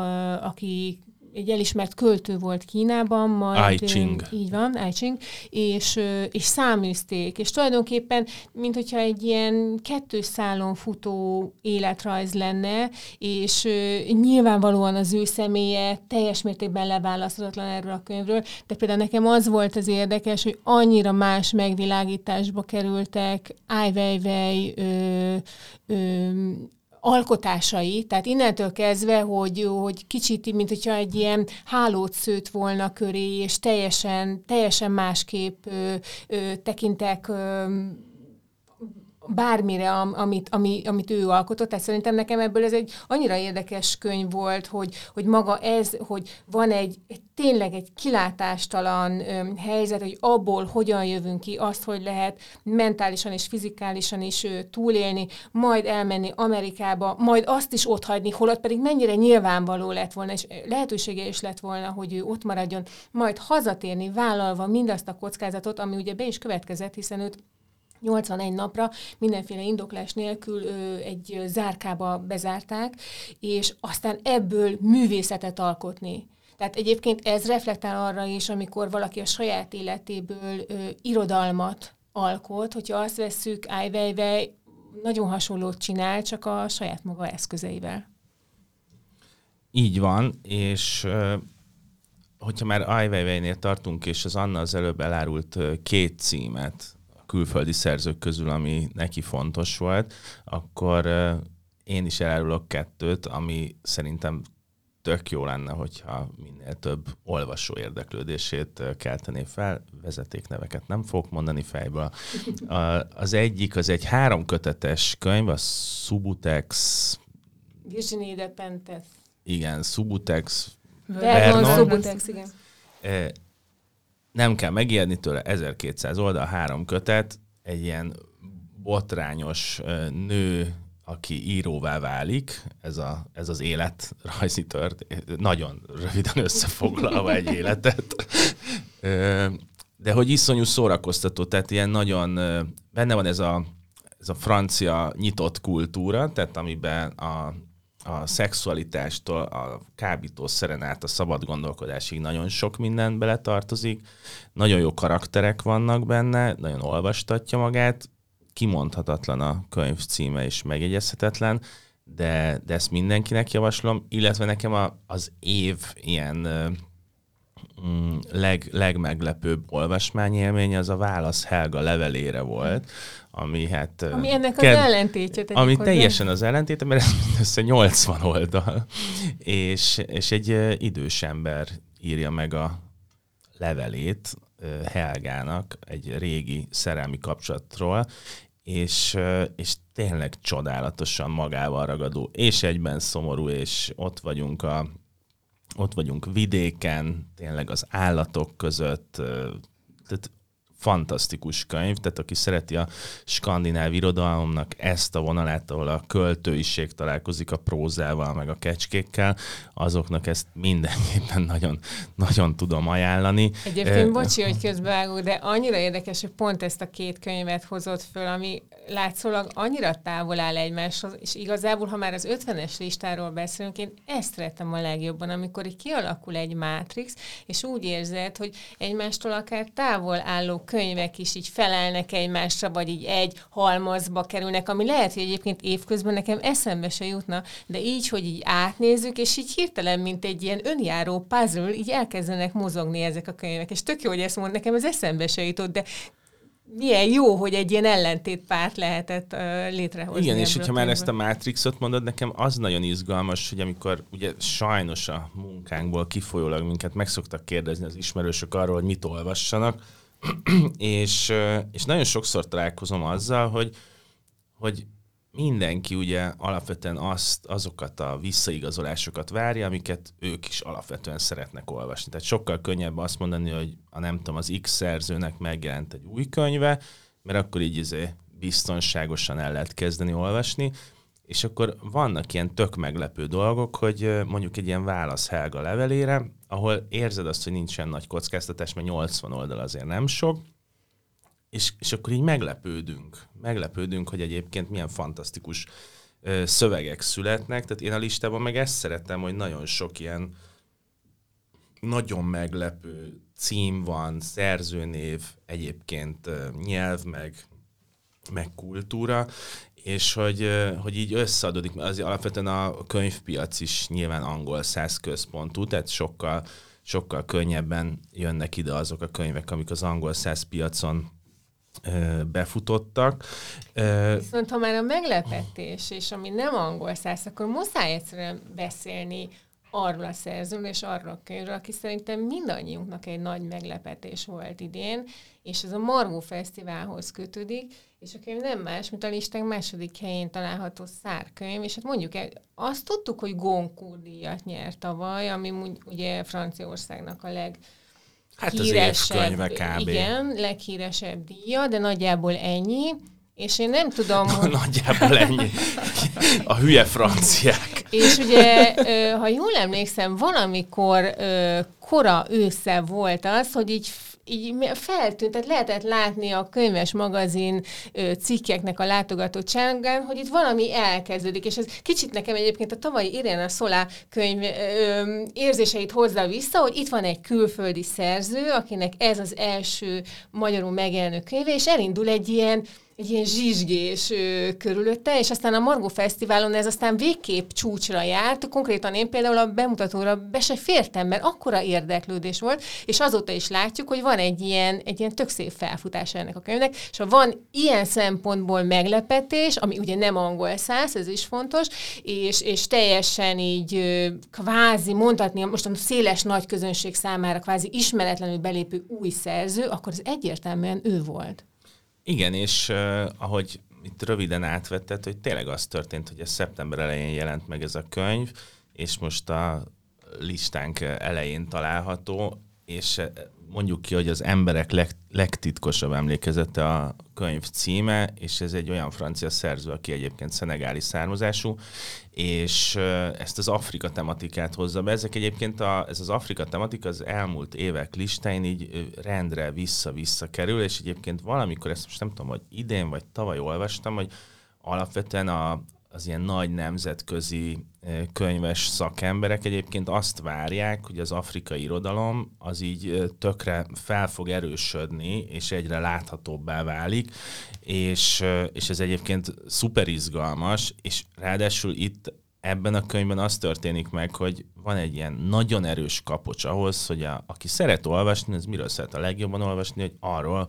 aki egy elismert költő volt Kínában, majd... Ai Ching. Így van, Ai Ching, és, és száműzték, és tulajdonképpen, mint hogyha egy ilyen kettős szálon futó életrajz lenne, és nyilvánvalóan az ő személye teljes mértékben leválaszthatatlan erről a könyvről, de például nekem az volt az érdekes, hogy annyira más megvilágításba kerültek Ai Weiwei ö, ö, alkotásai, tehát innentől kezdve, hogy, hogy kicsit, mint hogyha egy ilyen hálót szőtt volna köré, és teljesen, teljesen másképp ö, ö, tekintek ö, bármire, amit, ami, amit ő alkotott. Tehát szerintem nekem ebből ez egy annyira érdekes könyv volt, hogy, hogy maga ez, hogy van egy, egy tényleg egy kilátástalan ö, helyzet, hogy abból hogyan jövünk ki, azt, hogy lehet mentálisan és fizikálisan is ö, túlélni, majd elmenni Amerikába, majd azt is otthagyni, holott pedig mennyire nyilvánvaló lett volna, és lehetősége is lett volna, hogy ő ott maradjon, majd hazatérni, vállalva mindazt a kockázatot, ami ugye be is következett, hiszen őt 81 napra mindenféle indoklás nélkül ö, egy zárkába bezárták, és aztán ebből művészetet alkotni. Tehát egyébként ez reflektál arra is, amikor valaki a saját életéből ö, irodalmat alkot, hogyha azt vesszük, Ai Weiwei nagyon hasonlót csinál, csak a saját maga eszközeivel. Így van, és hogyha már Ai Weiwei-nél tartunk, és az Anna az előbb elárult két címet, külföldi szerzők közül, ami neki fontos volt, akkor én is elárulok kettőt, ami szerintem tök jó lenne, hogyha minél több olvasó érdeklődését keltené fel. Vezetékneveket nem fogok mondani fejből. Az egyik, az egy három kötetes könyv, a Subutex... Virginie de Pentet. Igen, Subutex. Vernon, Vernon Subutex, igen nem kell megijedni tőle, 1200 oldal, három kötet, egy ilyen botrányos nő, aki íróvá válik, ez, a, ez az élet rajzi tört, nagyon röviden összefoglalva egy életet. De hogy iszonyú szórakoztató, tehát ilyen nagyon, benne van ez a, ez a francia nyitott kultúra, tehát amiben a a szexualitástól a kábítószeren át a szabad gondolkodásig nagyon sok minden beletartozik, nagyon jó karakterek vannak benne, nagyon olvastatja magát, kimondhatatlan a könyv címe és megjegyezhetetlen, de, de ezt mindenkinek javaslom, illetve nekem a, az év ilyen mm, leg, legmeglepőbb olvasmányélmény az a Válasz Helga levelére volt, ami hát... Ami ennek ked- az ellentétje. Ami teljesen az ellentéte, mert ez mindössze 80 oldal, és, és egy idős ember írja meg a levelét Helgának egy régi szerelmi kapcsolatról, és, és tényleg csodálatosan magával ragadó, és egyben szomorú, és ott vagyunk a ott vagyunk vidéken, tényleg az állatok között, tehát fantasztikus könyv, tehát aki szereti a skandináv irodalomnak ezt a vonalát, ahol a költőiség találkozik a prózával, meg a kecskékkel, azoknak ezt mindenképpen nagyon, nagyon tudom ajánlani. Egyébként, bocsi, hogy közbevágok, de annyira érdekes, hogy pont ezt a két könyvet hozott föl, ami látszólag annyira távol áll egymáshoz, és igazából, ha már az 50-es listáról beszélünk, én ezt szeretem a legjobban, amikor így kialakul egy mátrix, és úgy érzed, hogy egymástól akár távol álló könyvek is így felelnek egymásra, vagy így egy halmazba kerülnek, ami lehet, hogy egyébként évközben nekem eszembe se jutna, de így, hogy így átnézzük, és így hirtelen, mint egy ilyen önjáró puzzle, így elkezdenek mozogni ezek a könyvek. És tök jó, hogy ezt mond, nekem az eszembe se jutott, de milyen jó, hogy egy ilyen ellentétpárt lehetett uh, létrehozni. Igen, és hogyha már ezt a Matrixot mondod, nekem az nagyon izgalmas, hogy amikor ugye sajnos a munkánkból kifolyólag minket meg szoktak kérdezni az ismerősök arról, hogy mit olvassanak, és, és nagyon sokszor találkozom azzal, hogy, hogy mindenki ugye alapvetően azt, azokat a visszaigazolásokat várja, amiket ők is alapvetően szeretnek olvasni. Tehát sokkal könnyebb azt mondani, hogy a nem tudom, az X szerzőnek megjelent egy új könyve, mert akkor így izé biztonságosan el lehet kezdeni olvasni, és akkor vannak ilyen tök meglepő dolgok, hogy mondjuk egy ilyen válasz Helga levelére, ahol érzed azt, hogy nincsen nagy kockáztatás, mert 80 oldal azért nem sok, és, és akkor így meglepődünk. Meglepődünk, hogy egyébként milyen fantasztikus ö, szövegek születnek. Tehát én a listában meg ezt szerettem, hogy nagyon sok ilyen nagyon meglepő cím van, szerzőnév, egyébként ö, nyelv, meg, meg kultúra, és hogy, hogy így összeadódik, mert az alapvetően a könyvpiac is nyilván angol száz központú, tehát sokkal, sokkal könnyebben jönnek ide azok a könyvek, amik az angol száz piacon befutottak. Viszont ha már a meglepetés, és ami nem angol száz, akkor muszáj egyszerűen beszélni arról a szerzőről és arról a könyvről, aki szerintem mindannyiunknak egy nagy meglepetés volt idén, és ez a Margó Fesztiválhoz kötődik, és a könyv nem más, mint a listánk második helyén található szárkönyv, és hát mondjuk azt tudtuk, hogy Goncourt díjat nyert tavaly, ami ugye Franciaországnak a leg Hát az évkönyve kb. Igen, leghíresebb díja, de nagyjából ennyi. És én nem tudom... hogy... Nagyjából ennyi. A hülye franciák. És ugye, ha jól emlékszem, valamikor kora ősze volt az, hogy így így feltűnt, tehát lehetett látni a könyves magazin cikkeknek a látogatottságán, hogy itt valami elkezdődik, és ez kicsit nekem egyébként a tavalyi Irena Szolá könyv ö, érzéseit hozza vissza, hogy itt van egy külföldi szerző, akinek ez az első magyarul megjelenő könyve, és elindul egy ilyen egy ilyen zsizsgés ö, körülötte, és aztán a Margó Fesztiválon ez aztán végképp csúcsra járt. Konkrétan én például a bemutatóra be se fértem, mert akkora érdeklődés volt, és azóta is látjuk, hogy van egy ilyen, egy ilyen tök szép felfutása ennek a könyvnek, és ha van ilyen szempontból meglepetés, ami ugye nem angol száz, ez is fontos, és, és teljesen így kvázi mondhatni, most a széles nagy közönség számára kvázi ismeretlenül belépő új szerző, akkor ez egyértelműen ő volt. Igen, és uh, ahogy itt röviden átvetted, hogy tényleg az történt, hogy ez szeptember elején jelent meg ez a könyv, és most a listánk elején található, és mondjuk ki, hogy az emberek leg, legtitkosabb emlékezete a könyv címe, és ez egy olyan francia szerző, aki egyébként szenegáli származású, és ezt az Afrika tematikát hozza be. Ezek egyébként a, ez az Afrika tematika az elmúlt évek listáin így rendre vissza-vissza kerül, és egyébként valamikor, ezt most nem tudom, hogy idén vagy tavaly olvastam, hogy alapvetően a, az ilyen nagy nemzetközi könyves szakemberek egyébként azt várják, hogy az afrikai irodalom az így tökre fel fog erősödni, és egyre láthatóbbá válik, és, és ez egyébként szuper izgalmas, és ráadásul itt ebben a könyvben az történik meg, hogy van egy ilyen nagyon erős kapocs ahhoz, hogy a, aki szeret olvasni, ez miről szeret a legjobban olvasni, hogy arról,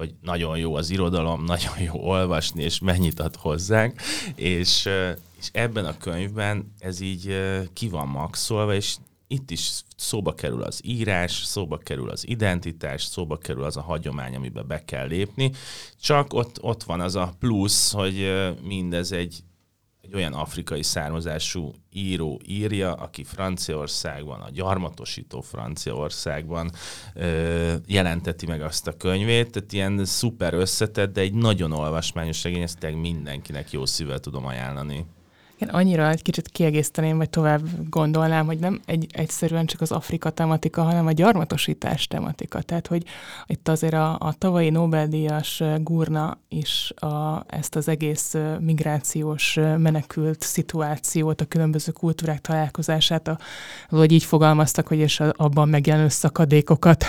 hogy nagyon jó az irodalom, nagyon jó olvasni, és mennyit ad hozzánk, és, és ebben a könyvben ez így ki van maxolva, és itt is szóba kerül az írás, szóba kerül az identitás, szóba kerül az a hagyomány, amiben be kell lépni, csak ott, ott van az a plusz, hogy mindez egy egy olyan afrikai származású író írja, aki Franciaországban, a gyarmatosító Franciaországban ö, jelenteti meg azt a könyvét, tehát ilyen szuper összetett, de egy nagyon olvasmányos regény, ezt mindenkinek jó szívvel tudom ajánlani. Én annyira egy kicsit kiegészíteném, vagy tovább gondolnám, hogy nem egy, egyszerűen csak az Afrika tematika, hanem a gyarmatosítás tematika. Tehát, hogy itt azért a, a tavalyi Nobel-díjas Gurna is a, ezt az egész migrációs menekült szituációt, a különböző kultúrák találkozását, a, vagy így fogalmaztak, hogy és abban megjelenő szakadékokat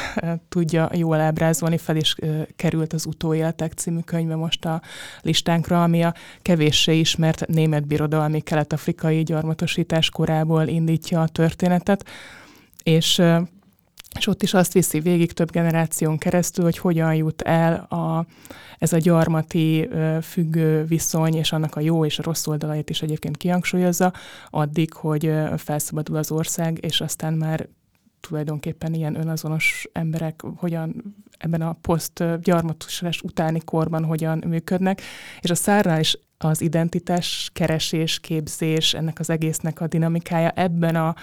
tudja jól ábrázolni, fel is került az Utóéletek című könyve most a listánkra, ami a kevéssé ismert német birodalmi kelet-afrikai gyarmatosítás korából indítja a történetet, és és ott is azt viszi végig több generáción keresztül, hogy hogyan jut el a, ez a gyarmati függő viszony, és annak a jó és a rossz oldalait is egyébként kihangsúlyozza, addig, hogy felszabadul az ország, és aztán már tulajdonképpen ilyen önazonos emberek hogyan ebben a poszt gyarmatosítás utáni korban hogyan működnek, és a szárnál is az identitás keresés, képzés, ennek az egésznek a dinamikája ebben a,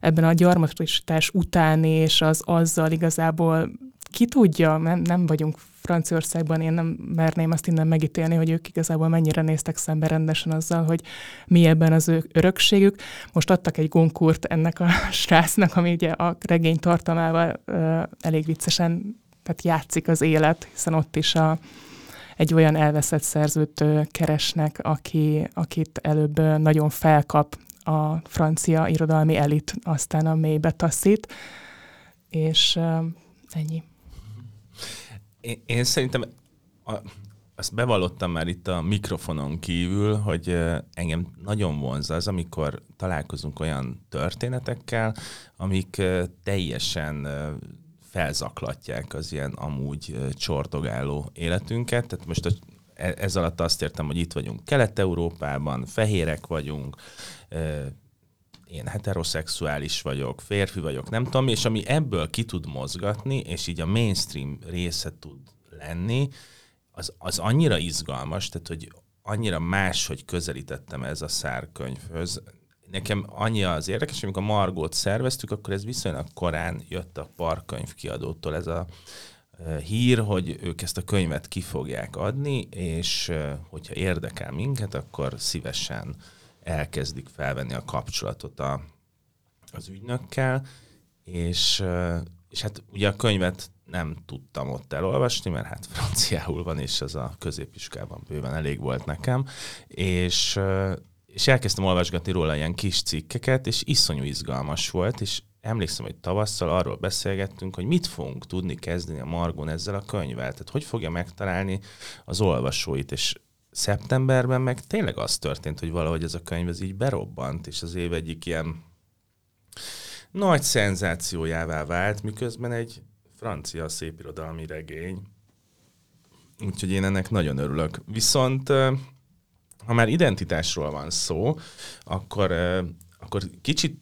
ebben a gyarmatosítás utáni, és az azzal igazából ki tudja, nem, nem vagyunk Franciaországban, én nem merném azt innen megítélni, hogy ők igazából mennyire néztek szembe rendesen azzal, hogy mi ebben az ő örökségük. Most adtak egy gonkurt ennek a srácnak, ami ugye a regény tartalmával uh, elég viccesen tehát játszik az élet, hiszen ott is a, egy olyan elveszett szerzőt keresnek, aki, akit előbb nagyon felkap a francia irodalmi elit, aztán a mélybe taszít, és ennyi. Én, én szerintem a, azt bevallottam már itt a mikrofonon kívül, hogy engem nagyon vonz az, amikor találkozunk olyan történetekkel, amik teljesen felzaklatják az ilyen amúgy csordogáló életünket. Tehát most a, e, ez alatt azt értem, hogy itt vagyunk Kelet-Európában, fehérek vagyunk, én heteroszexuális vagyok, férfi vagyok, nem tudom, és ami ebből ki tud mozgatni, és így a mainstream része tud lenni, az, az annyira izgalmas, tehát hogy annyira más, hogy közelítettem ez a szárkönyvhöz nekem annyi az érdekes, amikor Margót szerveztük, akkor ez viszonylag korán jött a parkönyv kiadótól ez a hír, hogy ők ezt a könyvet ki fogják adni, és hogyha érdekel minket, akkor szívesen elkezdik felvenni a kapcsolatot a, az ügynökkel, és, és hát ugye a könyvet nem tudtam ott elolvasni, mert hát franciául van, és az a középiskában bőven elég volt nekem, és és elkezdtem olvasgatni róla ilyen kis cikkeket, és iszonyú izgalmas volt, és emlékszem, hogy tavasszal arról beszélgettünk, hogy mit fogunk tudni kezdeni a Margon ezzel a könyvvel, tehát hogy fogja megtalálni az olvasóit, és szeptemberben meg tényleg az történt, hogy valahogy ez a könyv ez így berobbant, és az év egyik ilyen nagy szenzációjává vált, miközben egy francia szépirodalmi regény. Úgyhogy én ennek nagyon örülök. Viszont ha már identitásról van szó, akkor, akkor kicsit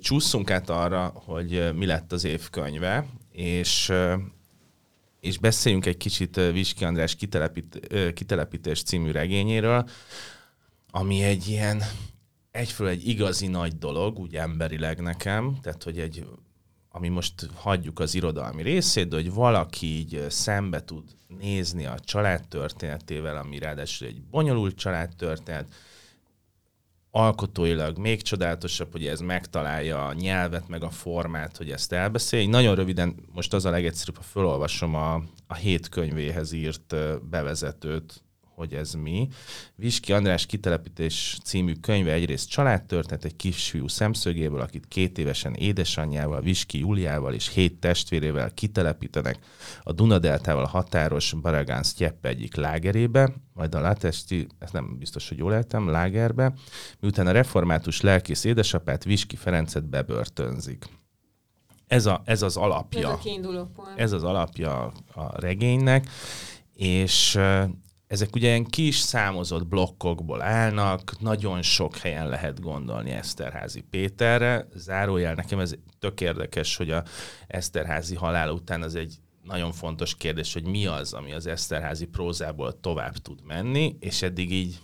csúszunk át arra, hogy mi lett az évkönyve, és és beszéljünk egy kicsit Viski András kitelepít, kitelepítés című regényéről, ami egy ilyen egyfelől egy igazi nagy dolog, úgy emberileg nekem, tehát hogy egy ami most hagyjuk az irodalmi részét, de hogy valaki így szembe tud nézni a család történetével, ami ráadásul egy bonyolult családtörténet, alkotóilag még csodálatosabb, hogy ez megtalálja a nyelvet, meg a formát, hogy ezt elbeszélj. Nagyon röviden, most az a legegyszerűbb, ha felolvasom a, a hét könyvéhez írt bevezetőt, hogy ez mi. Viski András kitelepítés című könyve egyrészt családtörténet egy kisfiú szemszögéből, akit két évesen édesanyjával, Viski Juliával és hét testvérével kitelepítenek a Dunadeltával határos Baragán Sztyeppe egyik lágerébe, majd a Latesti, ezt nem biztos, hogy jól éltem, lágerbe, miután a református lelkész édesapát Viski Ferencet bebörtönzik. Ez, a, ez az alapja. Ez a kiinduló pont. Ez az alapja a regénynek, és ezek ugye ilyen kis számozott blokkokból állnak, nagyon sok helyen lehet gondolni Eszterházi Péterre. Zárójel nekem ez tök érdekes, hogy a Eszterházi halál után az egy nagyon fontos kérdés, hogy mi az, ami az Eszterházi prózából tovább tud menni, és eddig így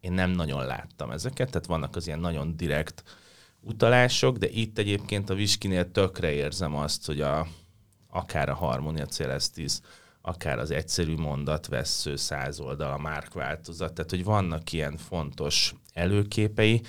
én nem nagyon láttam ezeket, tehát vannak az ilyen nagyon direkt utalások, de itt egyébként a Viskinél tökre érzem azt, hogy a, akár a Harmonia Celestis, akár az egyszerű mondat vesző száz oldal, a Márk változat, tehát hogy vannak ilyen fontos előképei,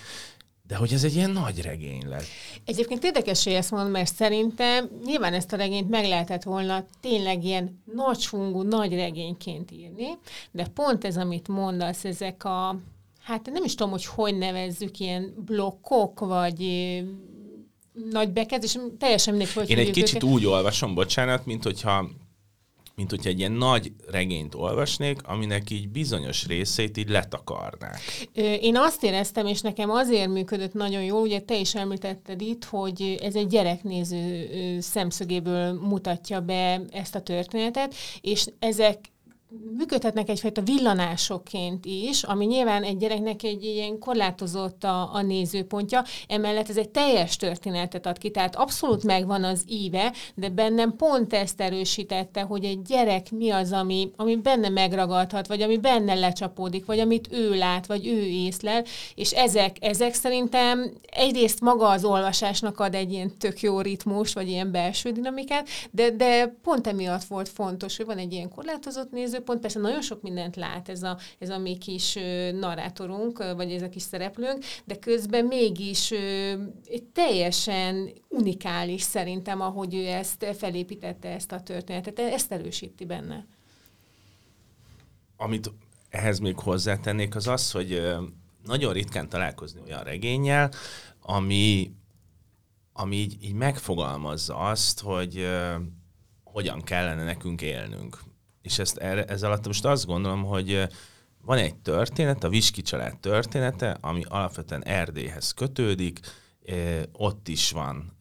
de hogy ez egy ilyen nagy regény lett. Egyébként érdekes, hogy ezt mondom, mert szerintem nyilván ezt a regényt meg lehetett volna tényleg ilyen nagyfungú, nagy regényként írni, de pont ez, amit mondasz, ezek a, hát nem is tudom, hogy hogy nevezzük, ilyen blokkok, vagy nagy bekezdés, teljesen mindegy, hogy Én egy kicsit őket. úgy olvasom, bocsánat, mint hogyha mint hogyha egy ilyen nagy regényt olvasnék, aminek így bizonyos részét így letakarnák. Én azt éreztem, és nekem azért működött nagyon jól, ugye te is említetted itt, hogy ez egy gyereknéző szemszögéből mutatja be ezt a történetet, és ezek működhetnek egyfajta villanásokként is, ami nyilván egy gyereknek egy ilyen korlátozott a, a nézőpontja, emellett ez egy teljes történetet ad ki, tehát abszolút megvan az íve, de bennem pont ezt erősítette, hogy egy gyerek mi az, ami, ami benne megragadhat, vagy ami benne lecsapódik, vagy amit ő lát, vagy ő észlel, és ezek, ezek szerintem egyrészt maga az olvasásnak ad egy ilyen tök jó ritmus, vagy ilyen belső dinamikát, de, de pont emiatt volt fontos, hogy van egy ilyen korlátozott néző nézőpont, persze nagyon sok mindent lát ez a, ez a mi kis narrátorunk, vagy ez a kis szereplőnk, de közben mégis teljesen unikális szerintem, ahogy ő ezt felépítette ezt a történetet. Ezt erősíti benne. Amit ehhez még hozzátennék, az az, hogy nagyon ritkán találkozni olyan regényel, ami, ami így, így megfogalmazza azt, hogy hogyan kellene nekünk élnünk és ezt erre, ez alatt most azt gondolom, hogy van egy történet, a Viski család története, ami alapvetően Erdélyhez kötődik, ott is van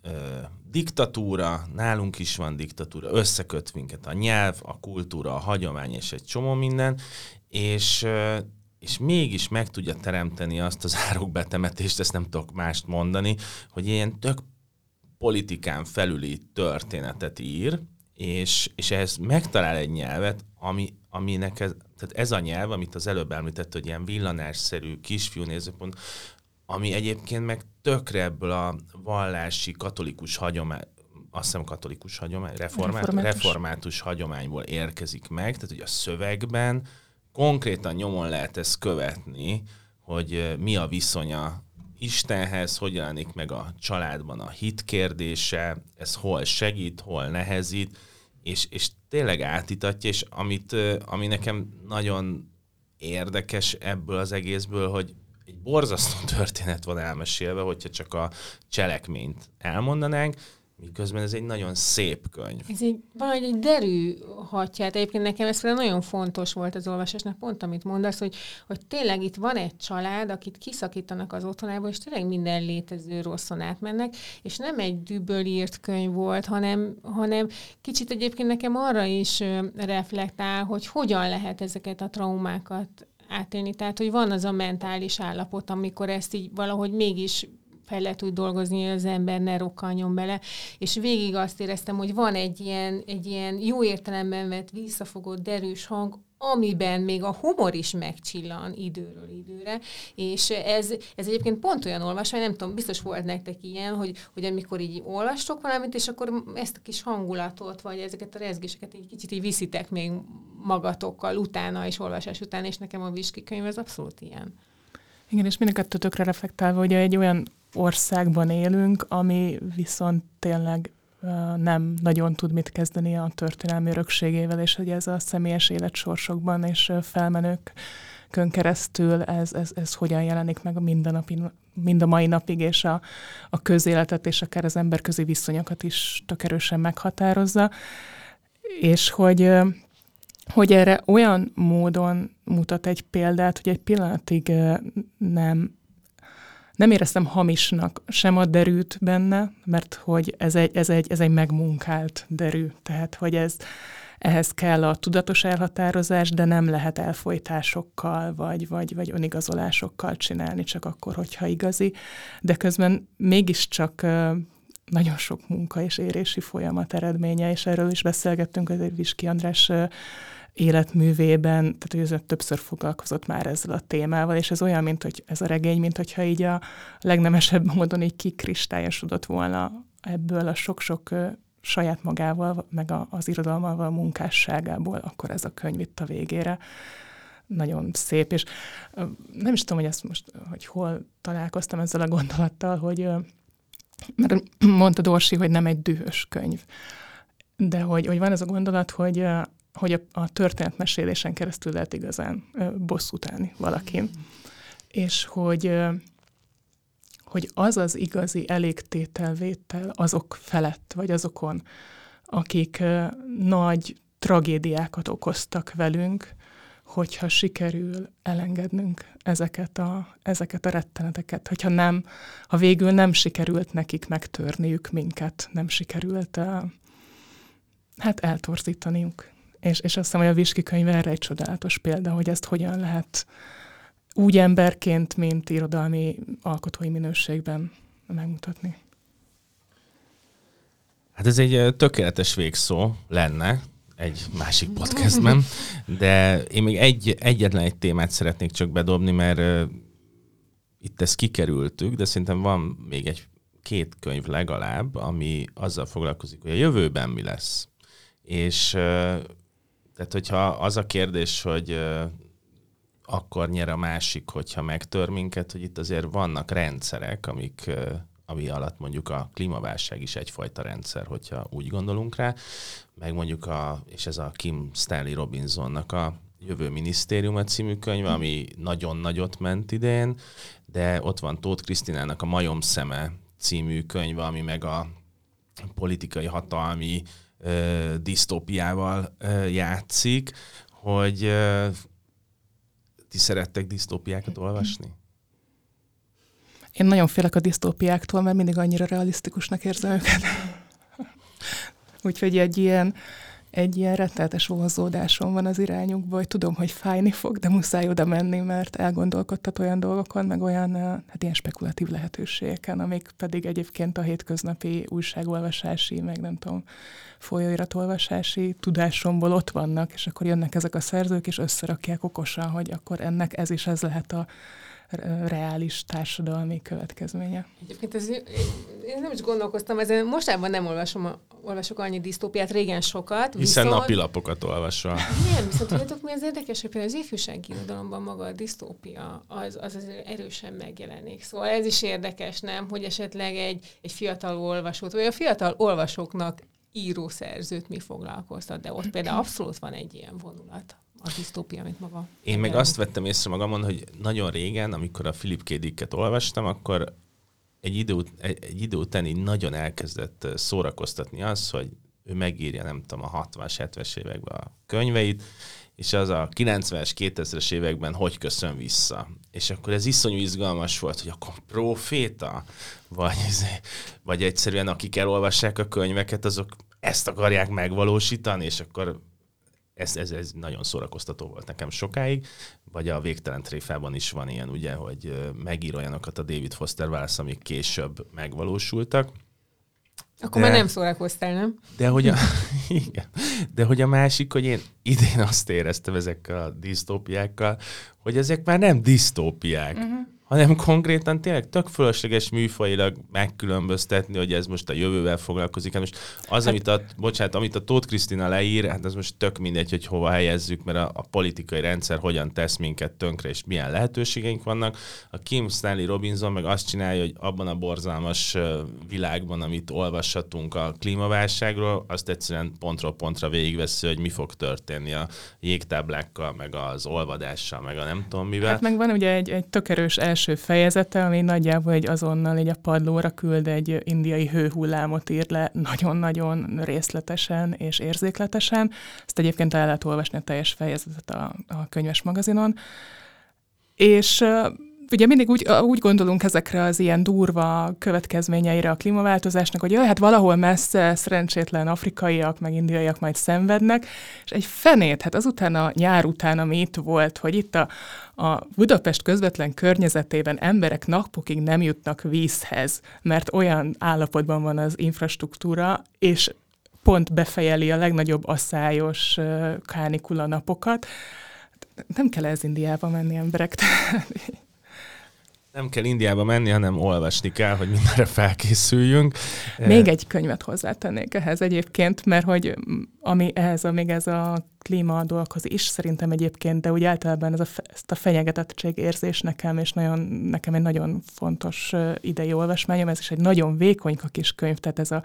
diktatúra, nálunk is van diktatúra, összeköt minket a nyelv, a kultúra, a hagyomány és egy csomó minden, és, és mégis meg tudja teremteni azt az árokbetemetést, ezt nem tudok mást mondani, hogy ilyen tök politikán felüli történetet ír, és, és ehhez megtalál egy nyelvet, ami, aminek ez, tehát ez a nyelv, amit az előbb említett, hogy ilyen villanásszerű kisfiú nézőpont, ami egyébként meg tökre ebből a vallási katolikus hagyomány, azt hiszem katolikus hagyomány, reformát, református. református hagyományból érkezik meg, tehát hogy a szövegben konkrétan nyomon lehet ezt követni, hogy mi a viszonya Istenhez, hogy jelenik meg a családban a hit kérdése, ez hol segít, hol nehezít, és, és tényleg átítatja, és amit, ami nekem nagyon érdekes ebből az egészből, hogy egy borzasztó történet van elmesélve, hogyha csak a cselekményt elmondanánk, miközben ez egy nagyon szép könyv. Ez egy, valahogy egy derű hatját. Egyébként nekem ez nagyon fontos volt az olvasásnak, pont amit mondasz, hogy, hogy tényleg itt van egy család, akit kiszakítanak az otthonából, és tényleg minden létező rosszon átmennek, és nem egy düböl írt könyv volt, hanem, hanem kicsit egyébként nekem arra is reflektál, hogy hogyan lehet ezeket a traumákat átélni. Tehát, hogy van az a mentális állapot, amikor ezt így valahogy mégis fel lehet úgy dolgozni, hogy az ember ne rokkanjon bele. És végig azt éreztem, hogy van egy ilyen, egy ilyen jó értelemben vett visszafogott, derűs hang, amiben még a humor is megcsillan időről időre, és ez, ez egyébként pont olyan olvasmány, nem tudom, biztos volt nektek ilyen, hogy, hogy amikor így olvastok valamit, és akkor ezt a kis hangulatot, vagy ezeket a rezgéseket egy kicsit így viszitek még magatokkal utána, és olvasás után, és nekem a Viski könyv az abszolút ilyen. Igen, és mind a kettőtökre reflektálva, hogy egy olyan országban élünk, ami viszont tényleg nem nagyon tud mit kezdeni a történelmi örökségével, és hogy ez a személyes életsorsokban és felmenők kön keresztül ez, ez, ez hogyan jelenik meg a mindennapi, mind a mai napig, és a, a közéletet, és akár az emberközi viszonyokat is tök erősen meghatározza, és hogy, hogy erre olyan módon mutat egy példát, hogy egy pillanatig nem nem éreztem hamisnak sem a derűt benne, mert hogy ez egy, ez egy, ez egy megmunkált derű, tehát hogy ez, ehhez kell a tudatos elhatározás, de nem lehet elfolytásokkal vagy, vagy, vagy önigazolásokkal csinálni, csak akkor, hogyha igazi. De közben mégiscsak nagyon sok munka és érési folyamat eredménye, és erről is beszélgettünk azért Viski András életművében, tehát hogy ez többször foglalkozott már ezzel a témával, és ez olyan, mint hogy ez a regény, mint hogyha így a legnemesebb módon így kikristályosodott volna ebből a sok-sok saját magával, meg a, az irodalmával, a munkásságából, akkor ez a könyv itt a végére. Nagyon szép, és nem is tudom, hogy ezt most, hogy hol találkoztam ezzel a gondolattal, hogy mert mondta Dorsi, hogy nem egy dühös könyv, de hogy, hogy van ez a gondolat, hogy hogy a, a történetmesélésen keresztül lehet igazán bosszút állni valakin. Mm. És hogy, hogy az az igazi elégtételvétel azok felett, vagy azokon, akik nagy tragédiákat okoztak velünk, hogyha sikerül elengednünk ezeket a, ezeket a retteneteket, hogyha nem, ha végül nem sikerült nekik megtörniük minket, nem sikerült uh, hát eltorzítaniuk és, és azt hiszem, hogy a Viski könyv erre egy csodálatos példa, hogy ezt hogyan lehet úgy emberként, mint irodalmi alkotói minőségben megmutatni. Hát ez egy tökéletes végszó lenne egy másik podcastben, de én még egy, egyetlen egy témát szeretnék csak bedobni, mert itt ezt kikerültük, de szerintem van még egy két könyv legalább, ami azzal foglalkozik, hogy a jövőben mi lesz. És uh, tehát, hogyha az a kérdés, hogy akkor nyer a másik, hogyha megtör minket, hogy itt azért vannak rendszerek, amik, ami alatt mondjuk a klímaválság is egyfajta rendszer, hogyha úgy gondolunk rá, meg mondjuk a, és ez a Kim Stanley Robinsonnak a Jövő Minisztériuma című könyv, ami nagyon nagyot ment idén, de ott van Tóth Krisztinának a Majom szeme című könyv, ami meg a politikai hatalmi ö, disztópiával játszik, hogy ti szerettek disztópiákat olvasni? Én nagyon félek a disztópiáktól, mert mindig annyira realisztikusnak érzem őket. Úgyhogy egy ilyen egy ilyen retteltes vonzódásom van az irányukba, hogy tudom, hogy fájni fog, de muszáj oda menni, mert elgondolkodtat olyan dolgokon, meg olyan hát ilyen spekulatív lehetőségeken, amik pedig egyébként a hétköznapi újságolvasási, meg nem tudom, folyóiratolvasási tudásomból ott vannak, és akkor jönnek ezek a szerzők, és összerakják okosan, hogy akkor ennek ez is ez lehet a reális társadalmi következménye. Egyébként ez, én nem is gondolkoztam ezen, mostában nem olvasom, olvasok annyi disztópiát, régen sokat. Hiszen viszont... napilapokat olvasva. Nem, viszont tudjátok mi az érdekes, hogy például az ifjúsági irodalomban maga a disztópia az, az azért erősen megjelenik. Szóval ez is érdekes, nem, hogy esetleg egy, egy fiatal olvasót, vagy a fiatal olvasóknak írószerzőt mi foglalkoztat, de ott például abszolút van egy ilyen vonulat a disztópia, amit maga. Én meg azt vettem észre magamon, hogy nagyon régen, amikor a Philip K. Dicket olvastam, akkor egy idő, egy, egy idő után így nagyon elkezdett szórakoztatni az, hogy ő megírja, nem tudom, a 60-as, 70-es években a könyveit, és az a 90-es, 2000-es években hogy köszön vissza. És akkor ez iszonyú izgalmas volt, hogy akkor proféta, vagy, vagy egyszerűen akik elolvassák a könyveket, azok ezt akarják megvalósítani, és akkor ez, ez, ez nagyon szórakoztató volt nekem sokáig, vagy a Végtelen tréfában is van ilyen, ugye, hogy megír olyanokat a David Foster Wallace, amik később megvalósultak. Akkor de, már nem szórakoztál, nem? De hogy, a, igen, de hogy a másik, hogy én idén azt éreztem ezekkel a disztópiákkal, hogy ezek már nem disztópiák, uh-huh. Hanem konkrétan tényleg tök fölösleges műfajilag megkülönböztetni, hogy ez most a jövővel foglalkozik. Hát most az, hát, amit a, bocsánat, amit a Tóth Krisztina leír, hát az most tök mindegy, hogy hova helyezzük, mert a, a politikai rendszer hogyan tesz minket tönkre, és milyen lehetőségeink vannak. A Kim Stanley Robinson meg azt csinálja, hogy abban a borzalmas világban, amit olvashatunk a klímaválságról, azt egyszerűen pontról pontra végigveszi, hogy mi fog történni a jégtáblákkal, meg az olvadással, meg a nem tudom mivel. Hát meg van ugye egy, egy tök erős első fejezete, ami nagyjából egy azonnal egy a padlóra küld egy indiai hőhullámot ír le nagyon-nagyon részletesen és érzékletesen. Ezt egyébként el lehet olvasni a teljes fejezetet a, a könyves magazinon. És ugye mindig úgy, úgy gondolunk ezekre az ilyen durva következményeire a klímaváltozásnak, hogy jaj, hát valahol messze szerencsétlen afrikaiak, meg indiaiak majd szenvednek, és egy fenét, hát azután a nyár után, ami itt volt, hogy itt a, a Budapest közvetlen környezetében emberek napokig nem jutnak vízhez, mert olyan állapotban van az infrastruktúra, és pont befejeli a legnagyobb asszályos kánikula napokat. Nem kell ez Indiába menni emberek. Nem kell Indiába menni, hanem olvasni kell, hogy mindenre felkészüljünk. Még egy könyvet hozzátennék ehhez egyébként, mert hogy ami ehhez, a, még ez a klíma dolgokhoz is szerintem egyébként, de úgy általában ez a, ezt a fenyegetettség érzés nekem, és nagyon, nekem egy nagyon fontos idei olvasmányom, ez is egy nagyon vékonyka kis könyv, tehát ez a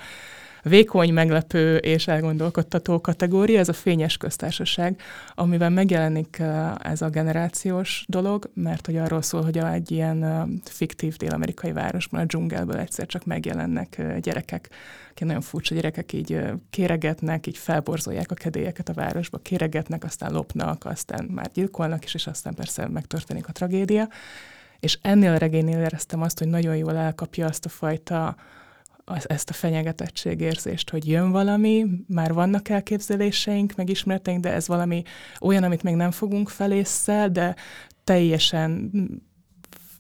vékony, meglepő és elgondolkodtató kategória, ez a fényes köztársaság, amivel megjelenik ez a generációs dolog, mert hogy arról szól, hogy egy ilyen fiktív dél-amerikai városban, a dzsungelből egyszer csak megjelennek gyerekek, akik nagyon furcsa gyerekek így kéregetnek, így felborzolják a kedélyeket a városba, kéregetnek, aztán lopnak, aztán már gyilkolnak is, és aztán persze megtörténik a tragédia. És ennél a regénynél éreztem azt, hogy nagyon jól elkapja azt a fajta ezt a fenyegetettségérzést, hogy jön valami, már vannak elképzeléseink, megismerteink, de ez valami olyan, amit még nem fogunk felésszel, de teljesen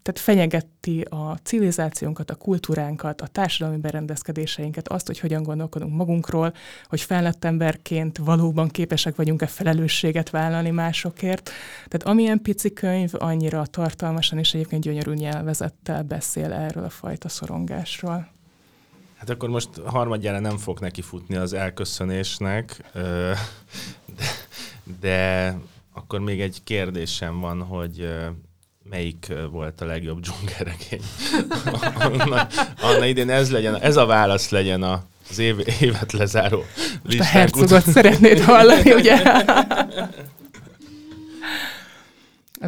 tehát fenyegeti a civilizációnkat, a kultúránkat, a társadalmi berendezkedéseinket, azt, hogy hogyan gondolkodunk magunkról, hogy felnőtt emberként valóban képesek vagyunk-e felelősséget vállalni másokért. Tehát amilyen pici könyv, annyira tartalmasan és egyébként gyönyörű nyelvezettel beszél erről a fajta szorongásról. Hát akkor most harmadjára nem fog neki futni az elköszönésnek, de, de akkor még egy kérdésem van, hogy melyik volt a legjobb dzsungelregény? Anna, Anna idén ez legyen, ez a válasz legyen a, az év, évet lezáró Most a hercogot szeretnéd hallani, ugye?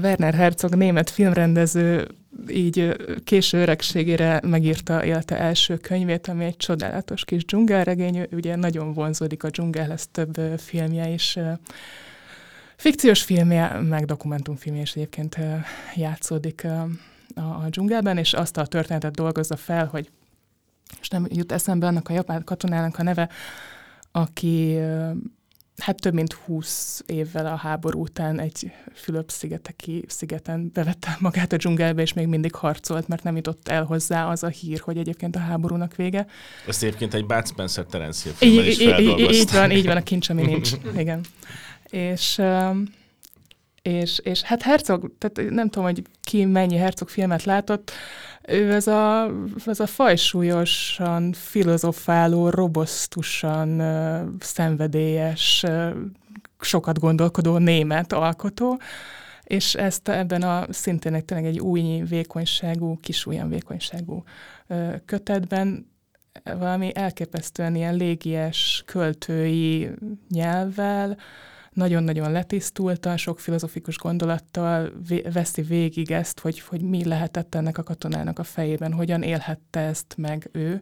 Werner Herzog, német filmrendező, így késő öregségére megírta élete első könyvét, ami egy csodálatos kis dzsungelregény, ugye nagyon vonzódik a dzsungelhez több filmje is, fikciós filmje, meg dokumentumfilmje is egyébként játszódik a, a dzsungelben, és azt a történetet dolgozza fel, hogy és nem jut eszembe annak a japán katonának a neve, aki hát több mint húsz évvel a háború után egy Fülöp-szigeteki szigeten bevette magát a dzsungelbe, és még mindig harcolt, mert nem jutott el hozzá az a hír, hogy egyébként a háborúnak vége. Ezt egyébként egy Bud Spencer Terence filmben is Így van, így van, a kincs, ami nincs. Igen. És, és, és hát Herzog, tehát nem tudom, hogy ki mennyi Herzog filmet látott, ő ez a, ez a fajsúlyosan, filozofáló, robosztusan, szenvedélyes, sokat gondolkodó német alkotó, és ezt ebben a szintén egy, tényleg egy új vékonyságú, kis olyan vékonyságú kötetben valami elképesztően ilyen légies költői nyelvvel, nagyon-nagyon letisztultan, sok filozofikus gondolattal veszi végig ezt, hogy, hogy mi lehetett ennek a katonának a fejében, hogyan élhette ezt meg ő,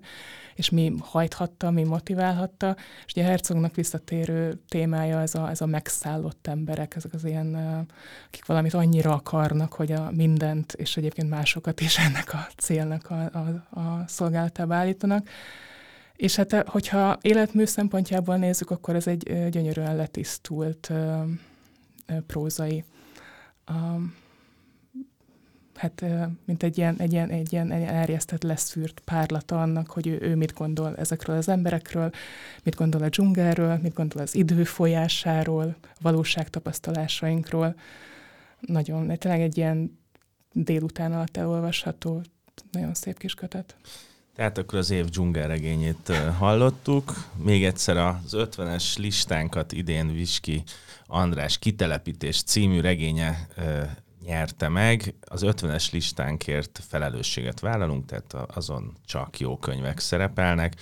és mi hajthatta, mi motiválhatta. És ugye Herzognak visszatérő témája ez a, ez a megszállott emberek, ezek az ilyen, akik valamit annyira akarnak, hogy a mindent, és egyébként másokat is ennek a célnak a, a, a szolgálatába állítanak. És hát, hogyha életmű szempontjából nézzük, akkor ez egy gyönyörűen letisztult prózai. Hát, mint egy ilyen, egy ilyen, egy ilyen elriasztett, leszűrt párlata annak, hogy ő, ő mit gondol ezekről az emberekről, mit gondol a dzsungelről, mit gondol az idő folyásáról, valóságtapasztalásainkról. Nagyon, tényleg egy ilyen délután alatt elolvasható, nagyon szép kis kötet. Tehát akkor az év dzsungelregényét hallottuk. Még egyszer az 50-es listánkat idén Viski András Kitelepítés című regénye nyerte meg. Az 50-es listánkért felelősséget vállalunk, tehát azon csak jó könyvek szerepelnek.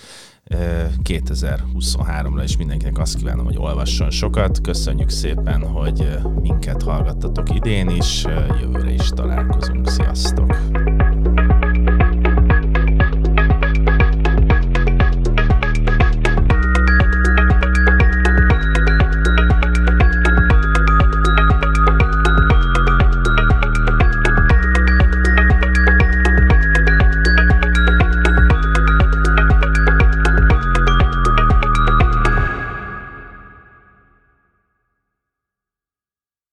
2023-ra is mindenkinek azt kívánom, hogy olvasson sokat. Köszönjük szépen, hogy minket hallgattatok idén is, jövőre is találkozunk. Sziasztok!